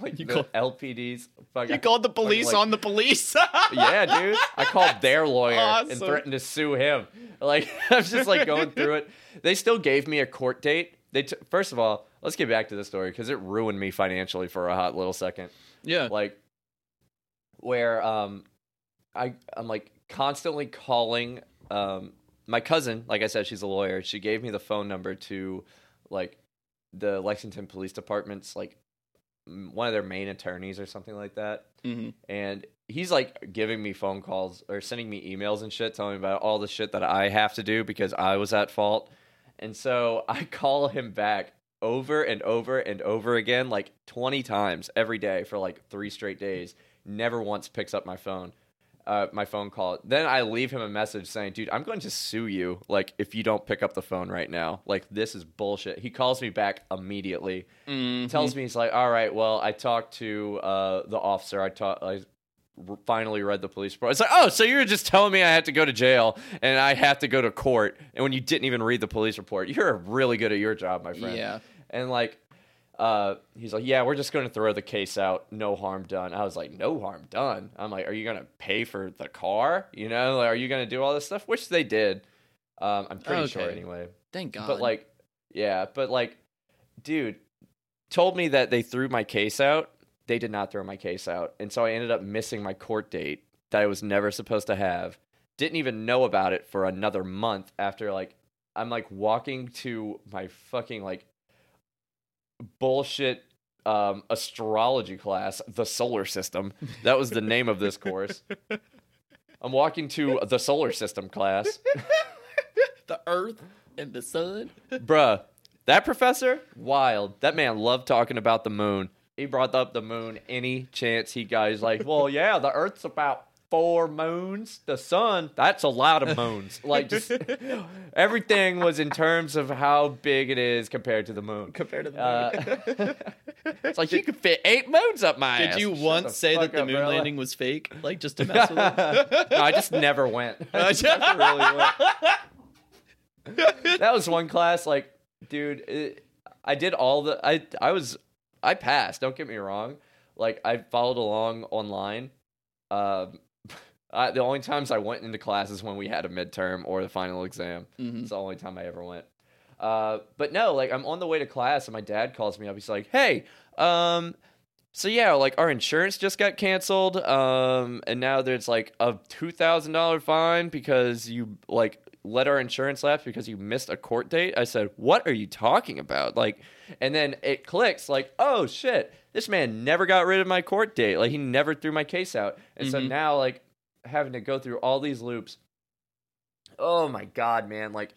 like You the call- LPDs. Fuck, You called the police like- on the police. <laughs> yeah, dude. I called their lawyer and threatened to sue him. Like <laughs> I was just like going through it. They still gave me a court date. They t- first of all, let's get back to the story because it ruined me financially for a hot little second. yeah. Like where um I I'm like constantly calling um my cousin, like I said, she's a lawyer. She gave me the phone number to like the Lexington Police Department's like one of their main attorneys or something like that hmm and he's like giving me phone calls or sending me emails and shit telling me about all the shit that I have to do because I was at fault. And so <laughs> I call him back over and over and over again like 20 times every day for like 3 straight days. Never once picks up my phone. Uh, my phone call. Then I leave him a message saying, "Dude, I'm going to sue you. Like, if you don't pick up the phone right now, like this is bullshit." He calls me back immediately tells me he's like, all right, well, I talked to uh, the officer. I taught. I finally read the police report. It's like, oh, so you were just telling me I had to go to jail and I have to go to court, and when you didn't even read the police report, you're really good at your job, my friend. Yeah. And like, uh, he's like, yeah, we're just going to throw the case out. No harm done. I was like, no harm done. I'm like, are you going to pay for the car? You know, like, are you going to do all this stuff? Which they did. Um, I'm pretty sure anyway. Thank God. But like, yeah, but like, dude, told me that they threw my case out. They did not throw my case out, and so I ended up missing my court date that I was never supposed to have. Didn't even know about it for another month after like I'm like walking to my fucking like bullshit um astrology class, the solar system. That was the name of this course. I'm walking to the solar system class. the Earth and the Sun. Bruh, that professor, wild. That man loved talking about the moon. He brought up the moon any chance he got. He's like, well, yeah, the Earth's about four moons. The sun, that's a lot of moons. <laughs> Like, just everything was in terms of how big it is compared to the moon. Compared to the Uh, <laughs> it's like you could fit eight moons up my ass. Did you Shut once say that the moon landing was fake? Like just to <laughs> mess with it? no, I just never went. I just never really went. that was one class like dude it, i did all the i i was i passed don't get me wrong. Like i followed along online. Um <laughs> I, the only times i went into class is when we had a midterm or the final exam. Mhm. it's the only time i ever went. Uh but no like i'm on the way to class and my dad calls me up. He's like hey um so yeah, like our insurance just got canceled, um, and now there's like a two thousand dollar fine because you like let our insurance lapse because you missed a court date. I said, "What are you talking about?" Like, and then it clicks, like, "Oh shit, this man never got rid of my court date. Like, he never threw my case out." And so Mhm. now, like, having to go through all these loops. Oh my god, man! Like,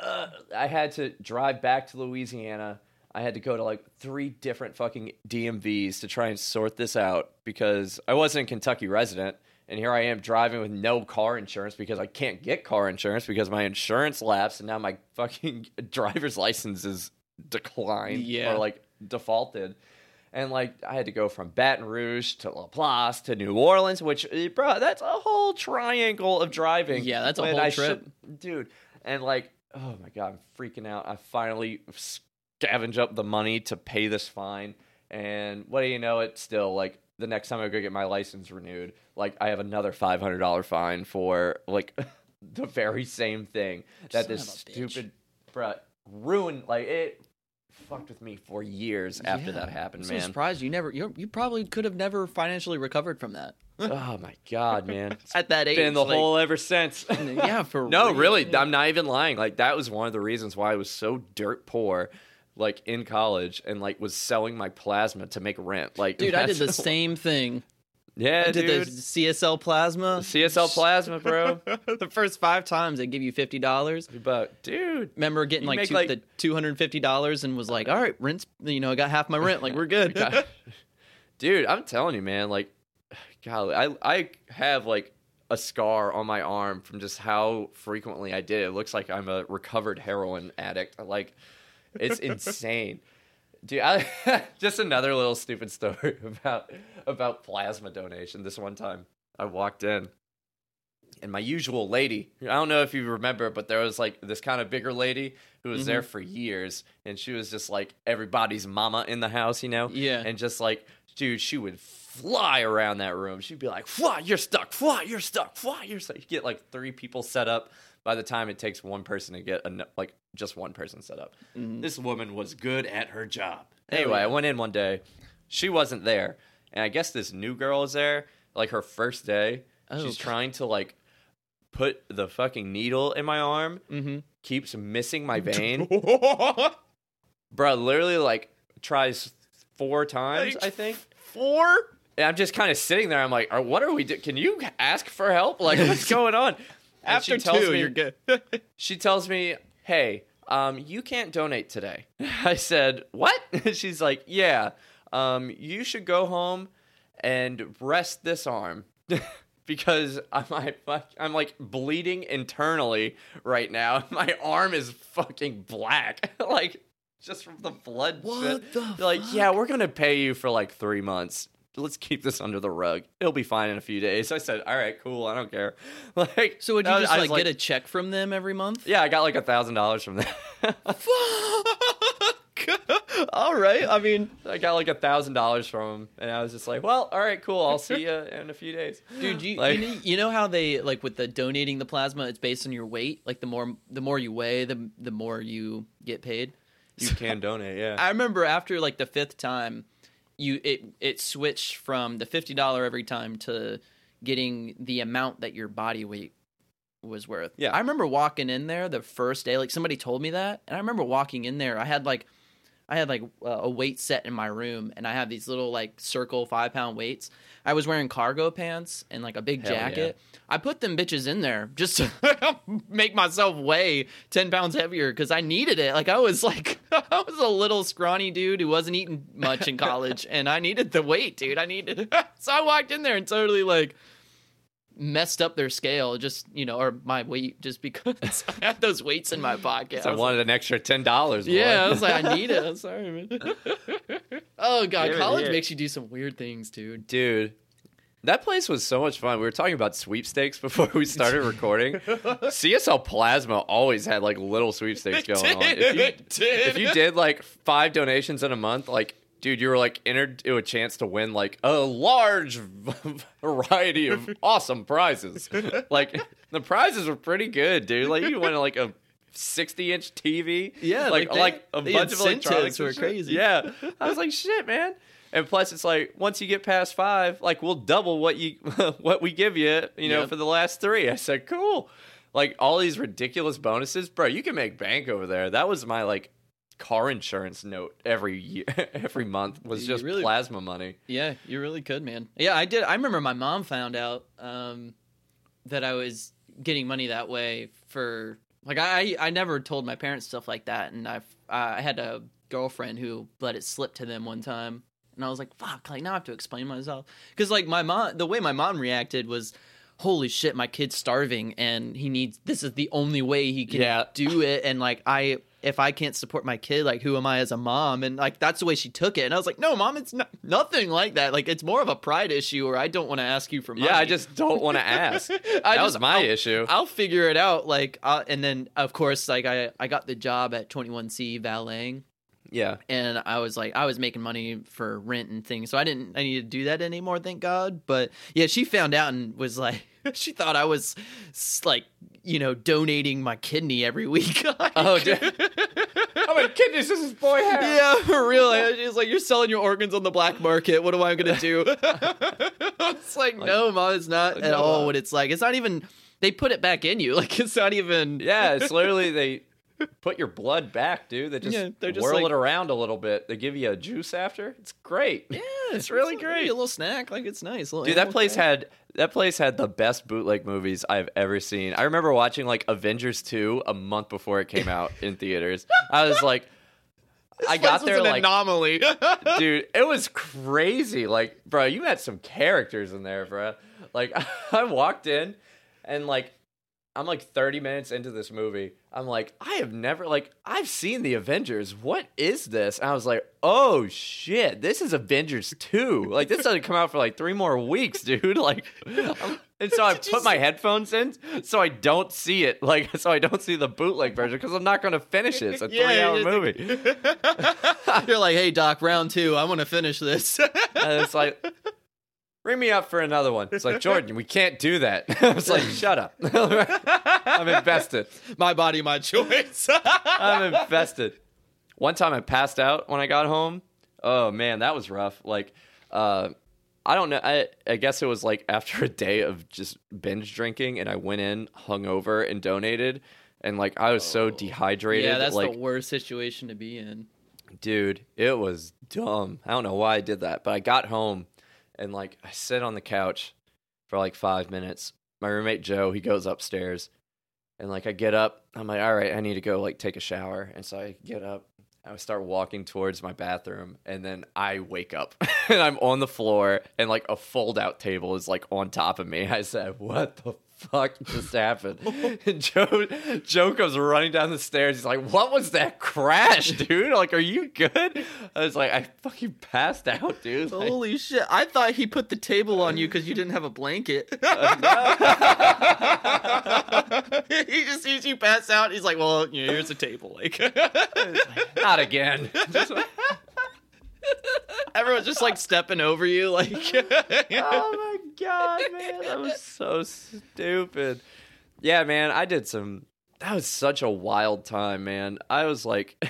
uh, I had to drive back to Louisiana. I had to go to like three different fucking DMVs to try and sort this out because I wasn't a Kentucky resident. And here I am driving with no car insurance because I can't get car insurance because my insurance lapsed and now my <laughs> fucking driver's license is declined Yeah. or like defaulted. And like I had to go from Baton Rouge to LaPlace to New Orleans, which, eh, bro, that's a whole triangle of driving. Yeah, that's a whole I trip. should- dude. And like, oh my god, I'm freaking out. I finally scavenge up the money to pay this fine, and what do you know? It's still like the next time I go get my license renewed, like I have another five hundred dollar fine for like <laughs> the very same thing that Son this of a bitch. stupid bruh ruined. Like it fucked with me for years after Yeah. that happened, I'm so man. surprised you never. You you probably could have never financially recovered from that <laughs> oh my god, man. <laughs> At that age. been the like- whole ever since. yeah, for No, real. really, I'm not even lying. Like that was one of the reasons why I was so dirt poor, like in college, and like was selling my plasma to make rent. Like, Dude, I did the same thing. Yeah, I did dude. the CSL plasma. CSL plasma, bro. <laughs> the first five times they give you fifty dollars. but dude, Remember getting like, two, like- the two hundred fifty dollars and was like, all right, rent's you know I got half my rent. Like we're good. <laughs> Dude, I'm telling you, man. Like, golly, I I have like a scar on my arm from just how frequently I did. it. It looks like I'm a recovered heroin addict. Like, it's insane. Dude, I, <laughs> just another little stupid story <laughs> about about plasma donation. This one time, I walked in, and my usual lady. I don't know if you remember, but there was like this kind of bigger lady who was there mm-hmm. for years, and she was just like everybody's mama in the house, you know? Yeah. And just like, dude, she would fly around that room. She'd be like, "Fly, you're stuck. Fly, you're stuck. Fly, you're stuck." You get like three people set up. By the time it takes one person to get a, like just one person set up, this woman was good at her job. Anyway, yeah. I went in one day. She wasn't there, and I guess this new girl is there. Like her first day, Oh, she's trying to like put the fucking needle in my arm. Mm-hmm. Keeps missing my <laughs> vein, <laughs> bro. Literally, like tries four times. I think. Four? And I'm just kind of sitting there. I'm like, "Uh, what are we doing? Can you ask for help? Like, what's <laughs> going on? And After she tells two, me- you're good. She tells me, hey, um, you can't donate today. <laughs> I said, what? <laughs> She's like, yeah, um, you should go home and rest this arm. <laughs> because I'm, I, I'm like bleeding internally right now. My arm is fucking black. like, just from the blood. What shit. the like, yeah, we're going to pay you for like three months. Let's keep this under the rug. It'll be fine in a few days. I said, all right, cool. I don't care. <laughs> Like, so would you just I was like, get a check from them every month? yeah, I got like a thousand dollars from them. <laughs> Fuck. All right. I mean, I got like a thousand dollars from him, and I was just like, "Well, all right, cool. I'll see you in a few days." dude, you Like- you, know, you know how they like with the donating the plasma, it's based on your weight. Like the more the more you weigh, the the more you get paid. You can donate, yeah. I remember after like the fifth time, you it it switched from the fifty dollar every time to getting the amount that your body weight was worth. Yeah. I remember walking in there the first day, like somebody told me that, and I remember walking in there. I had like I had like a weight set in my room, and I had these little like circle five pound weights. I was wearing cargo pants and like a big Hell jacket. I put them bitches in there just to <laughs> make myself weigh ten pounds heavier because I needed it. Like I was like <laughs> I was a little scrawny dude who wasn't eating much in college, and I needed the weight, dude. I needed. <laughs> so I walked in there and totally like messed up their scale just you know or my weight just because <laughs> i had those weights in my pocket So I was wanted an extra ten dollars. yeah, I was like, I <laughs> need it. I'm sorry, man. oh god, college makes you do some weird things, dude. dude. That place was so much fun. We were talking about sweepstakes <laughs> before we started recording. CSL Plasma always had like little sweepstakes going on. If you, did. if you did like five donations in a month, like dude, you were like entered to a chance to win like a large <laughs> variety of <laughs> awesome prizes. Like <laughs> the prizes were pretty good, dude. Like you won like a sixty inch TV. Yeah, like like they- like a bunch of electronics were crazy. Yeah, I was like, shit, man. And plus, it's like once you get past five, like we'll double what you what we give you, you know, Yep. for the last three. I said, cool. Like all these ridiculous bonuses, bro. You can make bank over there. That was my like car insurance note every year, <laughs> every month was You just really- plasma money. Yeah, you really could, man. Yeah, I did. I remember my mom found out um, that I was getting money that way for like I I never told my parents stuff like that, and I've I had a girlfriend who let it slip to them one time, and I was like, fuck, like now I have to explain myself because like my mom, the way my mom reacted was. Holy shit, my kid's starving and he needs this is the only way he can Yeah. do it and like I if I can't support my kid, like who am I as a mom? And like that's the way she took it. And I was like, no, mom, it's not, nothing like that. Like it's more of a pride issue, or I don't want to ask you for money. Yeah, I just don't want to ask. <laughs> That just- was my I'll- issue. I'll figure it out. Like, and then of course, like I I got the job at Twenty One C valeting, yeah, and I was like I was making money for rent and things, so I didn't I need to do that anymore. Thank God. But yeah, she found out and was like, <laughs> she thought I was like you know donating my kidney every week. <laughs> Oh, dude. How many kidneys does this boy have? Yeah, <laughs> for real. She's like, you're selling your organs on the black market. What am I gonna do? <laughs> it's like, no, mom, it's not like, at no, all Mom. what it's like. It's not even. They put it back in you. Like it's not even. Yeah, it's literally they <laughs> put your blood back, dude. They just, Yeah, just whirl like- it around a little bit. They give you a juice after. It's great. Yeah, <laughs> It's really like great. A little snack, like it's nice. Dude, that place snack. had that place had the best bootleg movies I've ever seen. I remember watching like Avengers 2 a month before it came out in theaters. I was like <laughs> I This got there was an like anomaly. dude, it was crazy. Like, bro, you had some characters in there, bro. Like I walked in and like I'm like 30 minutes into this movie. I'm like, I have never like I've seen the Avengers. What is this? And I was like, oh shit, this is Avengers 2. Like this doesn't come out for like three more weeks, dude. <laughs> Like, I'm- and so I put my headphones in so I don't see it. Like, <laughs> so I don't see the bootleg version because I'm not gonna finish it. It's a <laughs> Yeah, three hour movie. You're like, hey Doc, round two. I want to finish this. And it's like, ring me up for another one. It's like, Jordan, we can't do that. <laughs> I was like, shut up. <laughs> I'm invested. my body, my choice. <laughs> I'm invested. One time I passed out when I got home. Oh man, that was rough. Like, uh, I don't know. I I guess it was like after a day of just binge drinking, and I went in hungover and donated, and like I was so dehydrated. yeah, that's like, the worst situation to be in. dude, it was dumb. I don't know why I did that, but I got home and like I sit on the couch for like five minutes. My roommate Joe, he goes upstairs, and like I get up. I'm like, all right, I need to go like take a shower, and so I get up. I start walking towards my bathroom, and then I wake up, <laughs> and I'm on the floor, and like a fold-out table is like on top of me. <laughs> I said, "What the fuck just happened?" and <laughs> Joe, Joe comes running down the stairs. He's like, "What was that crash, <laughs> dude? Like, are you good?" I was like, "I fucking passed out, dude." Like, Holy shit! I thought he put the table on you because you didn't have a blanket. <laughs> Uh, he just sees you pass out. He's like, "Well, you know, here's a table." Like, not again. Everyone's just like stepping over you. Like, oh god, man, that was so stupid. Yeah, man, I did some. That was such a wild time, man. I was like, <laughs> I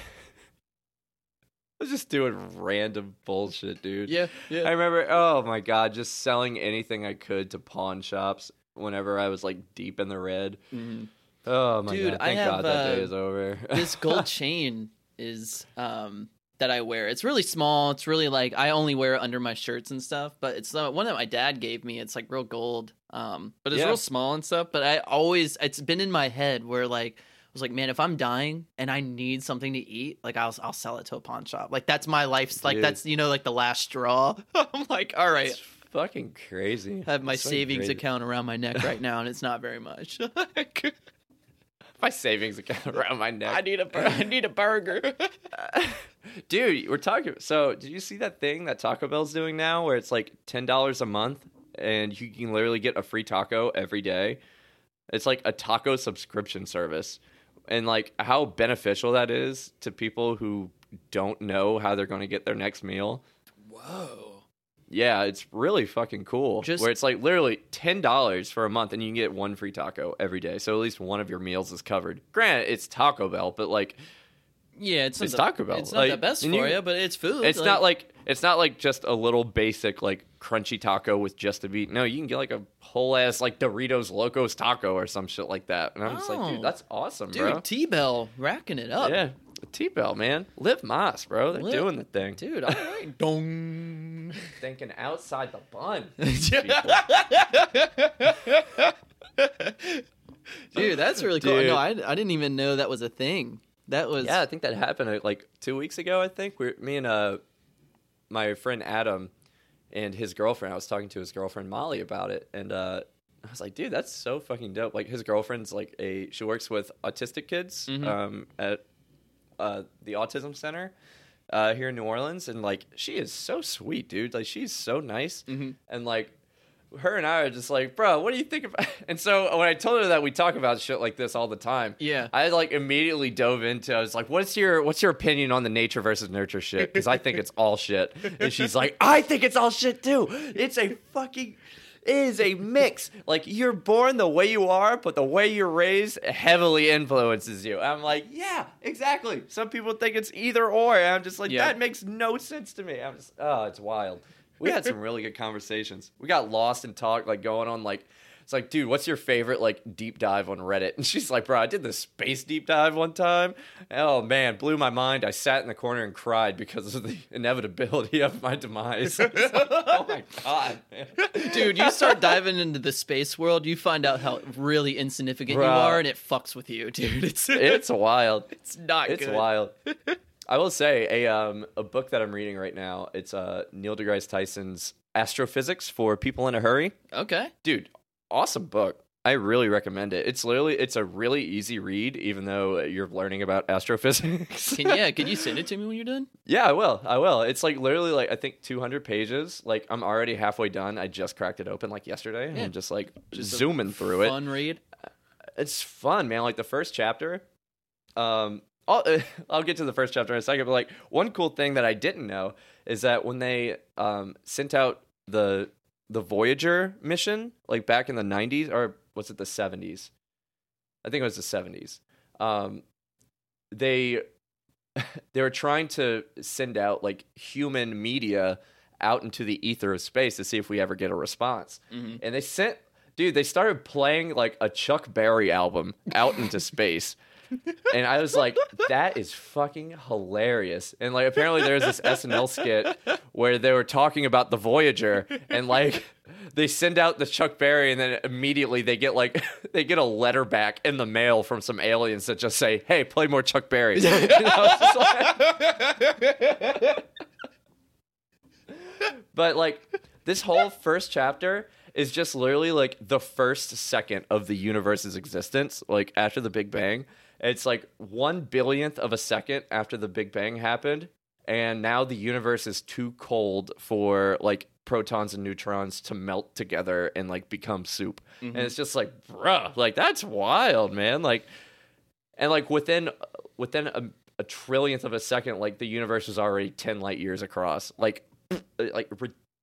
was just doing random bullshit, dude. yeah, yeah. I remember. Oh my god, just selling anything I could to pawn shops whenever I was like deep in the red. Mhm. Oh my Dude, god, I thank have, God that day uh, is over. this gold <laughs> chain is um that I wear. It's really small. It's really like I only wear it under my shirts and stuff. But it's the one that my dad gave me. It's like real gold. Um, but it's Yeah. real small and stuff. But I always it's been in my head where like I was like, man, if I'm dying and I need something to eat, like I'll I'll sell it to a pawn shop. Like that's my life's like Dude. that's you know like the last straw. <laughs> I'm like, all right. It's fucking crazy. I have my savings crazy. account around my neck right now, and it's not very much. <laughs> <laughs> My savings account around my neck. I need a bur- I need a burger. Dude, we're talking. So, did you see that thing that Taco Bell's doing now, where it's like ten dollars a month, and you can literally get a free taco every day? It's like a taco subscription service, and like how beneficial that is to people who don't know how they're going to get their next meal. Whoa. Yeah, it's really fucking cool. Just- where it's like literally ten dollars for a month, and you can get one free taco every day. So at least one of your meals is covered. Granted, it's Taco Bell, but like Yeah, it's, It's not the, Taco Bell. It's not Like, the best for you- you, but it's food. It's not like it's not like just a little basic like crunchy taco with just a beat. No, you can get like a whole ass like Doritos Locos taco or some shit like that. And I'm just like, Oh. dude, that's awesome, dude. bro. T Bell racking it up. Yeah, T Bell, man, live Más, bro. They're Live- doing the thing, dude. All right. <laughs> Dong. Thinking outside the bun. <laughs> dude, that's really cool. Dude. No, I, I didn't even know that was a thing. That was Yeah, I think that happened uh, like two weeks ago. I think we, me and uh, my friend Adam and his girlfriend. I was talking to his girlfriend Molly about it, and uh, I was like, "Dude, that's so fucking dope." Like his girlfriend's like a she works with autistic kids Mhm. um, at uh, the autism center uh, here in New Orleans, and like she is so sweet, dude. Like she's so nice, Mhm. and like her and I are just like, bro, what do you think about? <laughs> And so when I told her that we talk about shit like this all the time, Yeah. I like immediately dove into. I was like, "What's your what's your opinion on the nature versus nurture shit?" Because I think it's all shit, and she's like, "I think it's all shit too. It's a fucking." It is a mix. Like you're born the way you are, but the way you're raised heavily influences you. I'm like, yeah, exactly. Some people think it's either or. And I'm just like, Yeah. that makes no sense to me. I'm just, oh, it's wild. We had some really good conversations. We got lost in talk, like going on like it's like, dude, what's your favorite like deep dive on Reddit? And she's like, bro, I did the space deep dive one time. Oh man, blew my mind. I sat in the corner and cried because of the <laughs> inevitability of my demise. <laughs> Like, oh my god, man. Dude, you start diving into the space world, you find out how really insignificant you are, and it fucks with you, dude. It's it's wild. <laughs> it's not It's good. wild. I will say a um a book that I'm reading right now. It's uh Neil deGrasse Tyson's Astrophysics for People in a Hurry. Okay. dude awesome book I really recommend it. It's literally it's a really easy read, even though you're learning about astrophysics. Can, yeah, <laughs> can you send it to me when you're done? yeah, I will. I will. It's like literally like I think 200 pages. Like I'm already halfway done. I just cracked it open like yesterday. and I'm just like Just zooming through it. Fun read. It's fun, man. Like the first chapter. Um, I'll <laughs> I'll get to the first chapter in a second. But like one cool thing that I didn't know is that when they um sent out the the Voyager mission, like back in the 90s or was it the 70s? I think it was the 70s. Um, they <laughs> they were trying to send out like human media out into the ether of space to see if we ever get a response. Mhm. And they sent dude, they started playing like a Chuck Berry album out into <laughs> space. And I was like, that is fucking hilarious. And like apparently there's this SNL skit where they were talking about the Voyager and like they send out the Chuck Berry and then immediately they get like <laughs> they get a letter back in the mail from some aliens that just say, Hey, play more Chuck Berry. <laughs> Like- <laughs> but like this whole first chapter is just literally like the first second of the universe's existence, like after the Big Bang. It's like one billionth of a second after the Big Bang happened, and now the universe is too cold for like protons and neutrons to melt together and like become soup. And mm-hmm. it's just like, bruh, like that's wild, man. Like, and like within within a, a trillionth of a second, like the universe is already ten light years across. Like, <sniffs> like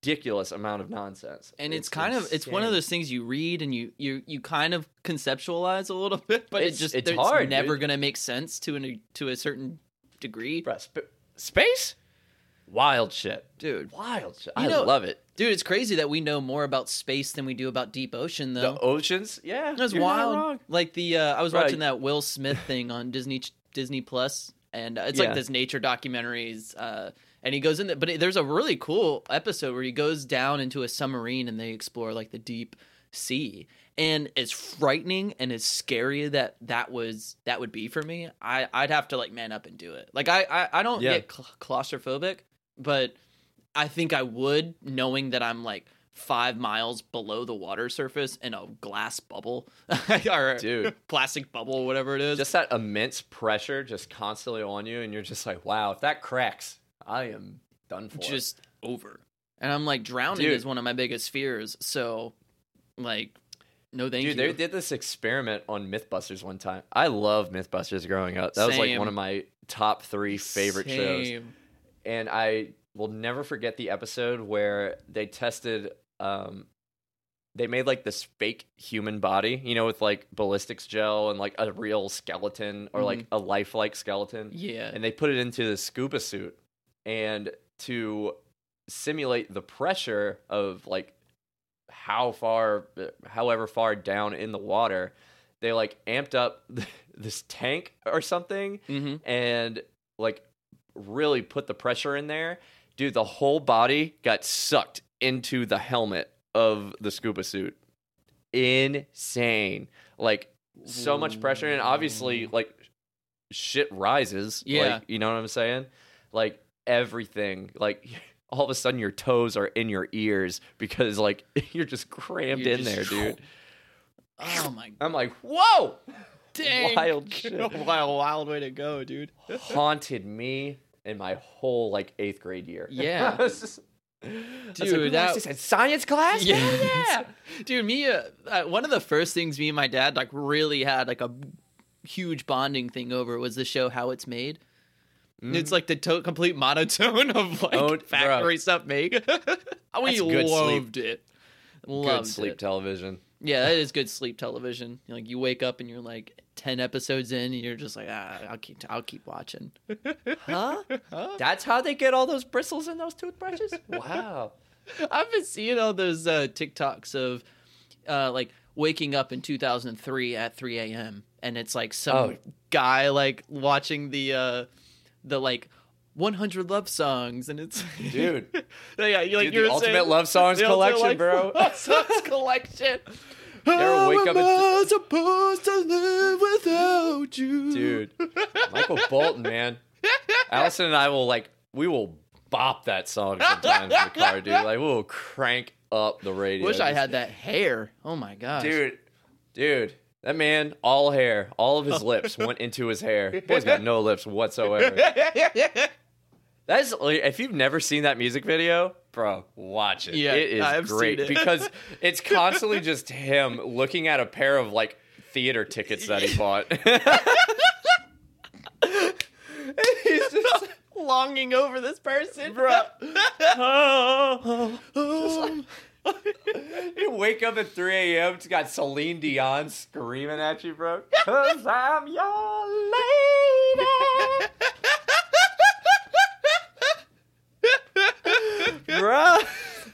ridiculous amount of nonsense. and it's, kind of it's one of those things you read and you you you kind of conceptualize a little <laughs> bit, but It's- it just it's it's hard, never dude. gonna make sense to an to a certain degree, Bruh, sp- space, wild shit, dude. wild shit. You I know- love it. Dude, it's crazy that we know more about space than we do about deep ocean, though. The oceans, yeah, That's wild. Like the uh, I was watching that Will Smith thing on Disney Disney Plus, and uh, it's Yeah. like this nature documentaries. Uh, and he goes in there, but it, there's a really cool episode where he goes down into a submarine and they explore like the deep sea. And as frightening and as scary that that was that would be for me, I I'd have to like man up and do it. Like I I, I don't Yeah. get cl- claustrophobic, but I think I would, knowing that I'm like five miles below the water surface in a glass bubble <laughs> or Dude. <laughs> plastic bubble, whatever it is. Just that immense pressure, just constantly on you, and you're just like, wow, if that cracks, I am done for. just over. And I'm like, drowning Dude. is one of my biggest fears. So, like, no thank Dude, you. they did this experiment on MythBusters one time. I love MythBusters growing up. That was like one of my top three favorite shows. And I will never forget the episode where they tested um they made like this fake human body, you know, with like ballistics gel and like a real skeleton or like a lifelike skeleton. Yeah. And they put it into the scuba suit and to simulate the pressure of like how far however far down in the water, they like amped up <laughs> this tank or something hmm and like really put the pressure in there, dude, the whole body got sucked into the helmet of the scuba suit. Insane. Like so much pressure and obviously like shit rises. Yeah. Like, you know what I'm saying? Like everything. Like <laughs> all of a sudden your toes are in your ears because like <laughs> you're just crammed You're in just- there, <laughs> dude. Oh my I'm like, whoa! dang. Wild shit. wild, wild way to go, dude. haunted me in my whole like eighth grade year. Yeah. I was just- I Dude, like, that- in science class. Yeah. yeah. Dude, me, uh, uh, one of the first things me and my dad like really had like a huge bonding thing over was the show How It's Made. It's like the to- complete monotone of <laughs> like Oh, factory stuff make. <laughs> we good loved it. Good Loved sleep it. television. Yeah, that is good sleep television. Like you wake up and you're like ten episodes in, and you're just like, ah, I'll keep, I'll keep watching. <laughs> Huh? That's how they get all those bristles in those toothbrushes? Wow. I've been seeing all those uh, TikToks of uh, like waking up in 2003 at 3 a.m. and it's like some Oh. guy like watching the uh, the like 100 love songs and it's <laughs> Dude. <laughs> yeah, you like Dude, you the Ultimate saying- Love Songs collection, like, bro. <laughs> love songs collection. wake How up am and- I supposed to live without you, Dude. Michael Bolton, man. Allison and I will like we will bop that song sometimes in the car, dude. Like we'll crank up the radio. Wish I had that hair. Oh my gosh, dude Dude, that man, all hair, all of his oh. lips went into his hair. Boy's got no <laughs> lips whatsoever. That's like, if you've never seen that music video, bro, watch it. Yeah, it is I've great it. because <laughs> it's constantly just him looking at a pair of like theater tickets that he <laughs> bought. He's just Longing over this person, bro. You wake up at 3 a.m. It's got Celine Dion screaming at you, bro. Cause I'm your lady. bro.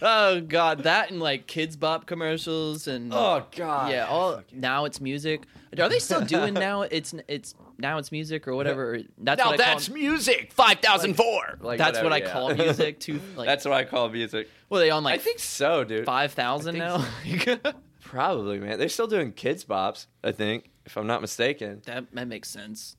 Oh god, that and like Kidz Bop commercials and Oh god. yeah, all now it's music. Are they still doing now? It's it's now it's music or whatever. That's Now what that's call, music. 5004. Like, that's what I yeah. call music. <laughs> To like, that's what I call music. well, they on I think so, dude. five thousand I now. <laughs> <laughs> Probably, man. They're still doing Kidz Bops, I think, if I'm not mistaken. that that makes sense.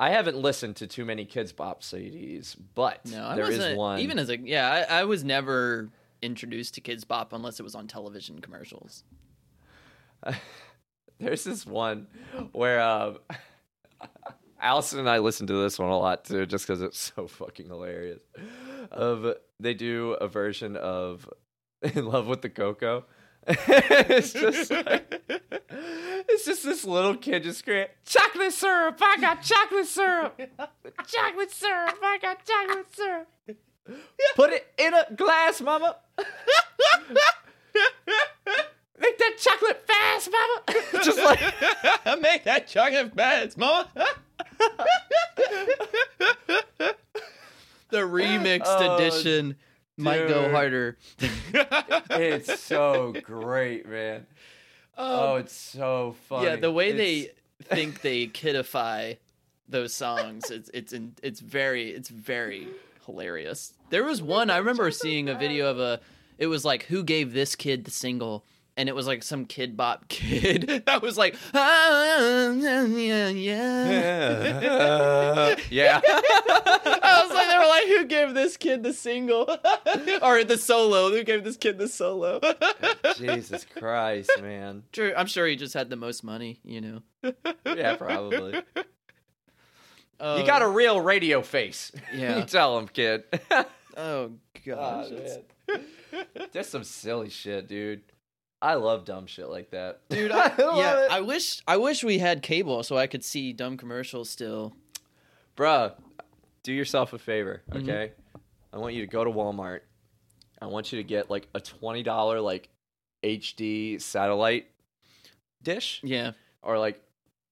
I haven't listened to too many Kidz Bop CDs, but No, I there is one. even as a yeah. I, I was never introduced to Kidz Bop unless it was on television commercials. There's this one where um, Allison and I listen to this one a lot too, just because it's so fucking hilarious. Of they do a version of <laughs> "In Love with the Coco." <laughs> it's just like, it's just this little kid just screaming, "Chocolate syrup! I got chocolate syrup! Chocolate syrup! I got chocolate syrup! Put it in a glass, mama." <laughs> Make that chocolate fast, mama. <laughs> Just like <laughs> Make that chocolate fast, mama. <laughs> the remixed Oh, edition might go harder. it's so great, man. Um, oh, it's so funny. yeah, the way It's- they think they kidify those songs, it's it's in, it's very it's very hilarious. There was one I remember seeing a video of a. It was like who gave this kid the single. And it was like some Kidz Bop kid <laughs> that was like, ah, yeah, yeah, <laughs> yeah. yeah. <laughs> I was like, they were like, who gave this kid the single or the solo? Who gave this kid the solo? Jesus Christ, man. True, I'm sure he just had the most money, you know. Yeah, probably. Um, you got a real radio face. Yeah. you tell him, kid. Oh gosh, Oh. That's some silly shit, dude. I love dumb shit like that. dude. <laughs> I, love yeah, it. I wish I wish we had cable so I could see dumb commercials still. Bruh, do yourself a favor, Mhm. okay? I want you to go to Walmart. I want you to get like a twenty dollar like HD satellite dish Yeah. or like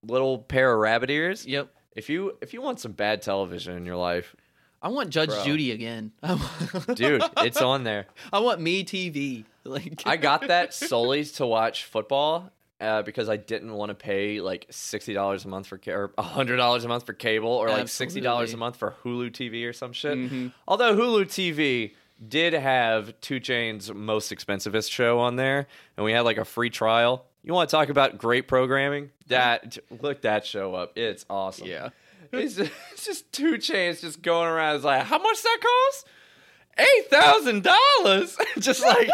little pair of rabbit ears. Yep. If you if you want some bad television in your life, I want Judge Bro. Judy again. <laughs> dude, it's on there. <laughs> I want MeTV. <laughs> Like I got that <laughs> solely to watch football uh, because I didn't want to pay like sixty dollars a month for ca- or hundred dollars a month for cable or like sixty dollars a month for Hulu TV or some shit. Mhm. Although Hulu TV did have 2 Chainz' most expensivest show on there, and we had like a free trial. You want to talk about great programming? That look that show up. It's awesome. Yeah. It's just, <laughs> it's just 2 Chainz just going around. It's like, how much that cost? Eight thousand dollars. <laughs> Just like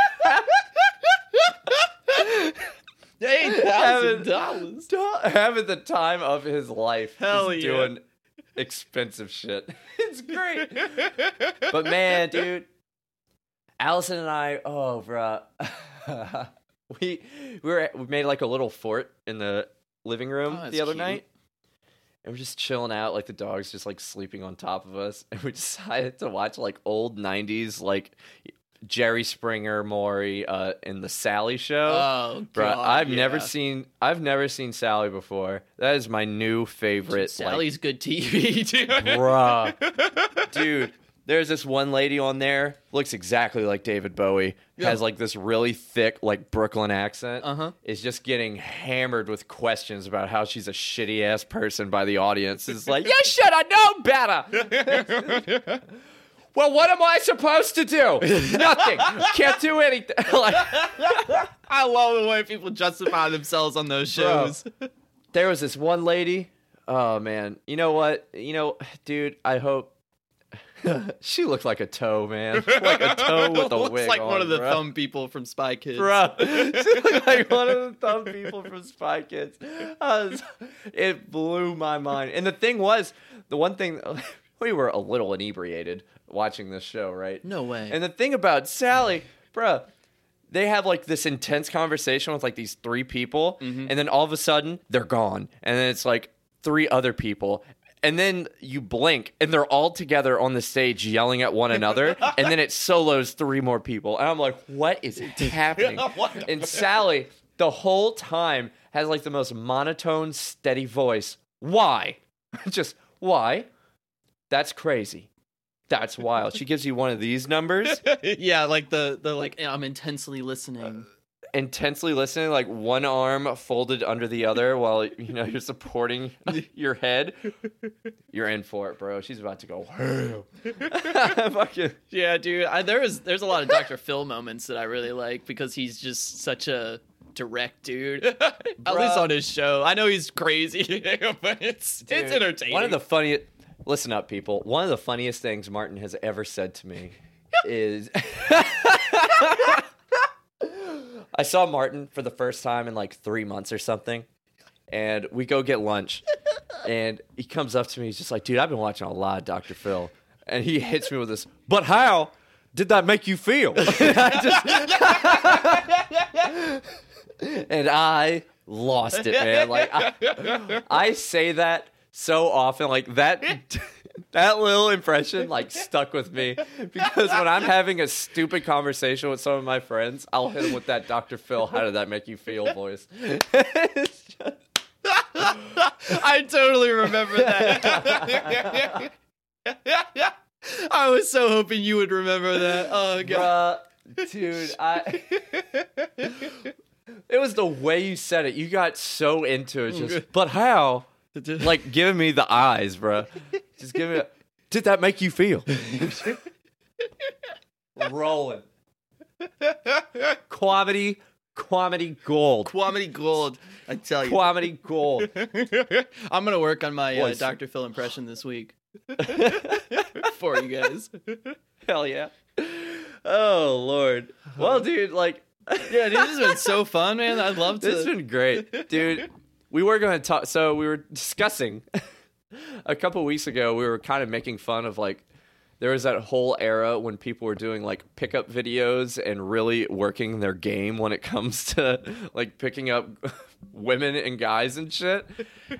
Eight thousand dollars. <laughs> having the time of his life. Hell just yeah. doing expensive shit. <laughs> It's great. But man, dude, Allison and I, oh, bruh. we we were we made like a little fort in the living room Oh, the other cute. night. And we're just chilling out, like the dog's just like sleeping on top of us. And we <laughs> decided to watch like old '90s, like Jerry Springer, Maury, uh, and the Sally Show. Oh, Bro, God, I've never seen I've never seen Sally before. That is my new favorite. Sally's good TV, <laughs> dude. bruh, dude. There's this one lady on there looks exactly like David Bowie. Yeah. Has like this really thick like Brooklyn accent. Uh-huh. Is just getting hammered with questions about how she's a shitty ass person by the audience. It's like, you should have known better. <laughs> well, what am I supposed to do? Nothing. Can't do anything. <laughs> like, I love the way people justify themselves on those Bro. shows. there was this one lady. Oh man, you know what? You know, dude, I hope <laughs> she looked like a toe, man. <laughs> Like a toe with a <laughs> Looks wig like one of the thumb people from Spy Kids. Bro, she looked like one of the thumb people from Spy Kids. Was- it blew my mind. And the thing was, the one thing we were a little inebriated watching this show, right? No way. And the thing about Sally, bruh, they have like this intense conversation with like these three people, Mm-hmm. and then all of a sudden they're gone, and then it's like three other people. And then you blink, and they're all together on the stage yelling at one another. <laughs> and then it solos three more people, and I'm like, "What is <laughs> happening?" <laughs> What and Sally, the whole time, has like the most monotone, steady voice. Why? Just why? That's crazy. That's wild. She gives you one of these numbers. yeah, like the the like I'm intensely listening. Intensely listening, like one arm folded under the other while you know you're supporting <laughs> your head. You're in for it, bro. She's about to go. <laughs> Fucking Yeah, dude. I, there is there's a lot of Dr. Phil moments that I really like because he's just such a direct dude. <laughs> At least on his show. I know he's crazy, but it's it's entertaining. One of the funniest. Listen up, people. One of the funniest things Martin has ever said to me is. I saw Martin for the first time in like three months or something, and we go get lunch, <laughs> and he comes up to me. He's just like, "Dude, I've been watching a lot of Dr. Phil," and he hits me with this. But how did that make you feel? <laughs> and, I just- <laughs> and I lost it, man. Like I, I say that so often, like that. <laughs> That little impression like stuck with me because when I'm having a stupid conversation with some of my friends, I'll hit them with that Dr. Phil. How did that make you feel, voice? <laughs> Just- <laughs> I totally remember that. I was so hoping you would remember that. Oh god. Bruh, dude, I. It was the way you said it. You got so into it. Just, but how? Like giving me the eyes, bro. <laughs> Just give me. A, did that make you feel? <laughs> Rolling. Quality, quality gold. Quality gold. I tell you. Quality gold. <laughs> I'm gonna work on my uh, Voice. Dr. Phil impression this week for you guys. Hell yeah. Oh lord. Well, dude, like. Yeah, dude, this has been so fun, man. I'd love to. This has been great, dude. We were going to talk. So we were discussing <laughs> a couple weeks ago. We were kind of making fun of like there was that whole era when people were doing like pickup videos and really working their game when it <laughs> comes to like picking up <laughs> women and guys and shit.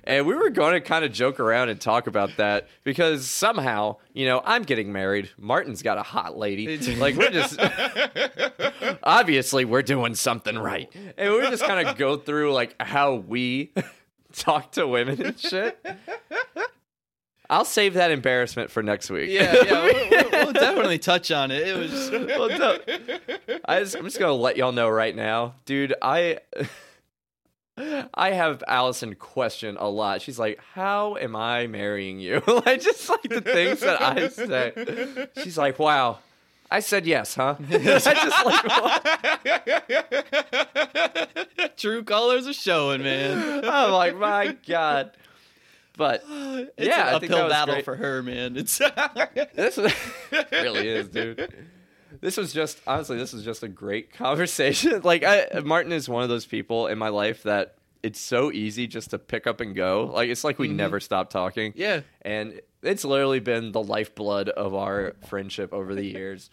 And we were going to kind of joke around and talk about that because somehow, you know, I'm getting married. Martin's got a hot lady. Like we're just <laughs> obviously we're doing something right. And we just kind of go through like how we talk to women and shit. I'll save that embarrassment for next week. yeah, yeah, we'll, we'll- we'll definitely touch on it. It was. <laughs> Well, don't- I just, I'm just gonna let y'all know right now, dude. I I have Allison question a lot. She's like, "How am I marrying you?" <laughs> like just like the things that I say. She's like, "Wow." I said yes, huh? <laughs> I just like, True colors are showing, man. I'm like, my god. But <gasps> It's Yeah, an uphill battle great. for her, man. <laughs> It's this was, <laughs> <laughs> really is, dude. This was just honestly, this was just a great conversation. Like, I, Martin is one of those people in my life that it's so easy just to pick up and go. Like, it's like we mm-hmm. never stop talking. yeah. and it's literally been the lifeblood of our friendship over the years.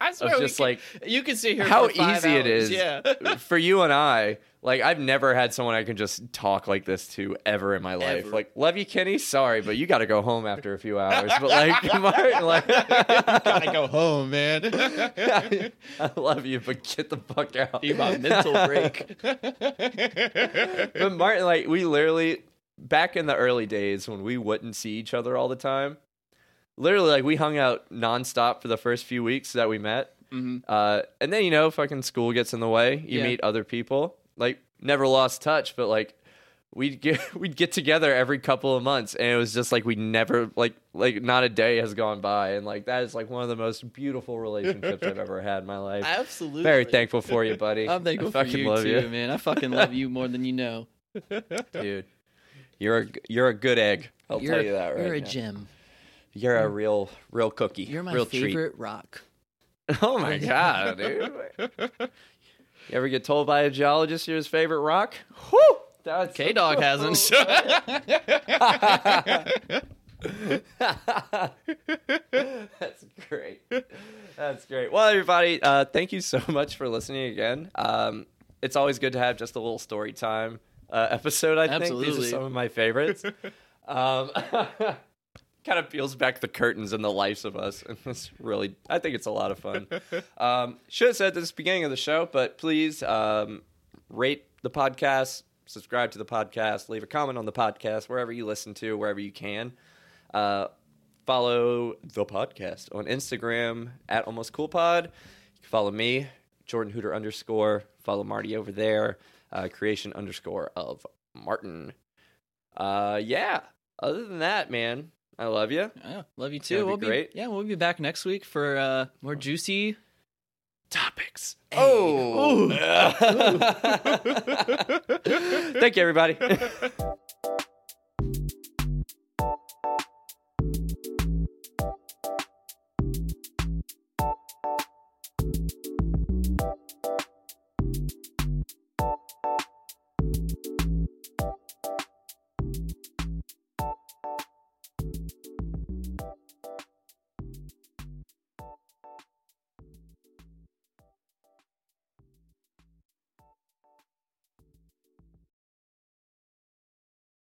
I swear, just can- like you can see here how easy it hours. is Yeah. for you and I. Like I've never had someone I can just talk like this to ever in my life. Ever. Like, love you, Kenny. Sorry, but you got to go home after a few hours. But like, <laughs> <laughs> Martin, like, Gotta go home, man. <laughs> I love you, but get the fuck out. Need my mental break. but Martin, like, we literally back in the early days when we wouldn't see each other all the time. Literally, like, we hung out nonstop for the first few weeks that we met. Mhm. Uh, and then you know, fucking school gets in the way. You Yeah. meet other people. Like, never lost touch, but like. We'd get <laughs> we'd get together every couple of months, and it was just like we never like like not a day has gone by, and like that is like one of the most beautiful relationships I've ever had in my life. Absolutely. Very thankful for you, buddy. I'm thankful I for fucking you love too, you. man. I fucking love you more than you know. <laughs> dude. You're a you're a good egg. I'll you're, tell you that right You're a now. gem. You're a real, real cookie. You're my real favorite rock. <laughs> Oh my god, dude! You ever get told by a geologist you're his favorite rock? Whew! That's K Dog <laughs> hasn't. <laughs> That's great. That's great. Well, everybody, uh, thank you so <laughs> much for listening again. Um, it's always good to have just a little story time uh, episode. I think these are some of my favorites. um, kind of peels back the curtains in the lives of us, <laughs> and it's really, I think it's a lot of fun. <laughs> Um, should have said this beginning of the show, but please um, rate the podcast, subscribe to the podcast, leave a comment on the podcast wherever you listen to, wherever you can. Uh, follow the podcast on Instagram at almost cool pod. You can follow me, Jordan Hooter underscore. Follow Marty over there, uh, creation underscore of Martin. Uh, yeah. Other than that, man, I love you. Yeah, love you too. we'll great. be yeah, we'll be back next week for uh more juicy Topics. Hey. Oh. <laughs> Thank you, everybody. <laughs>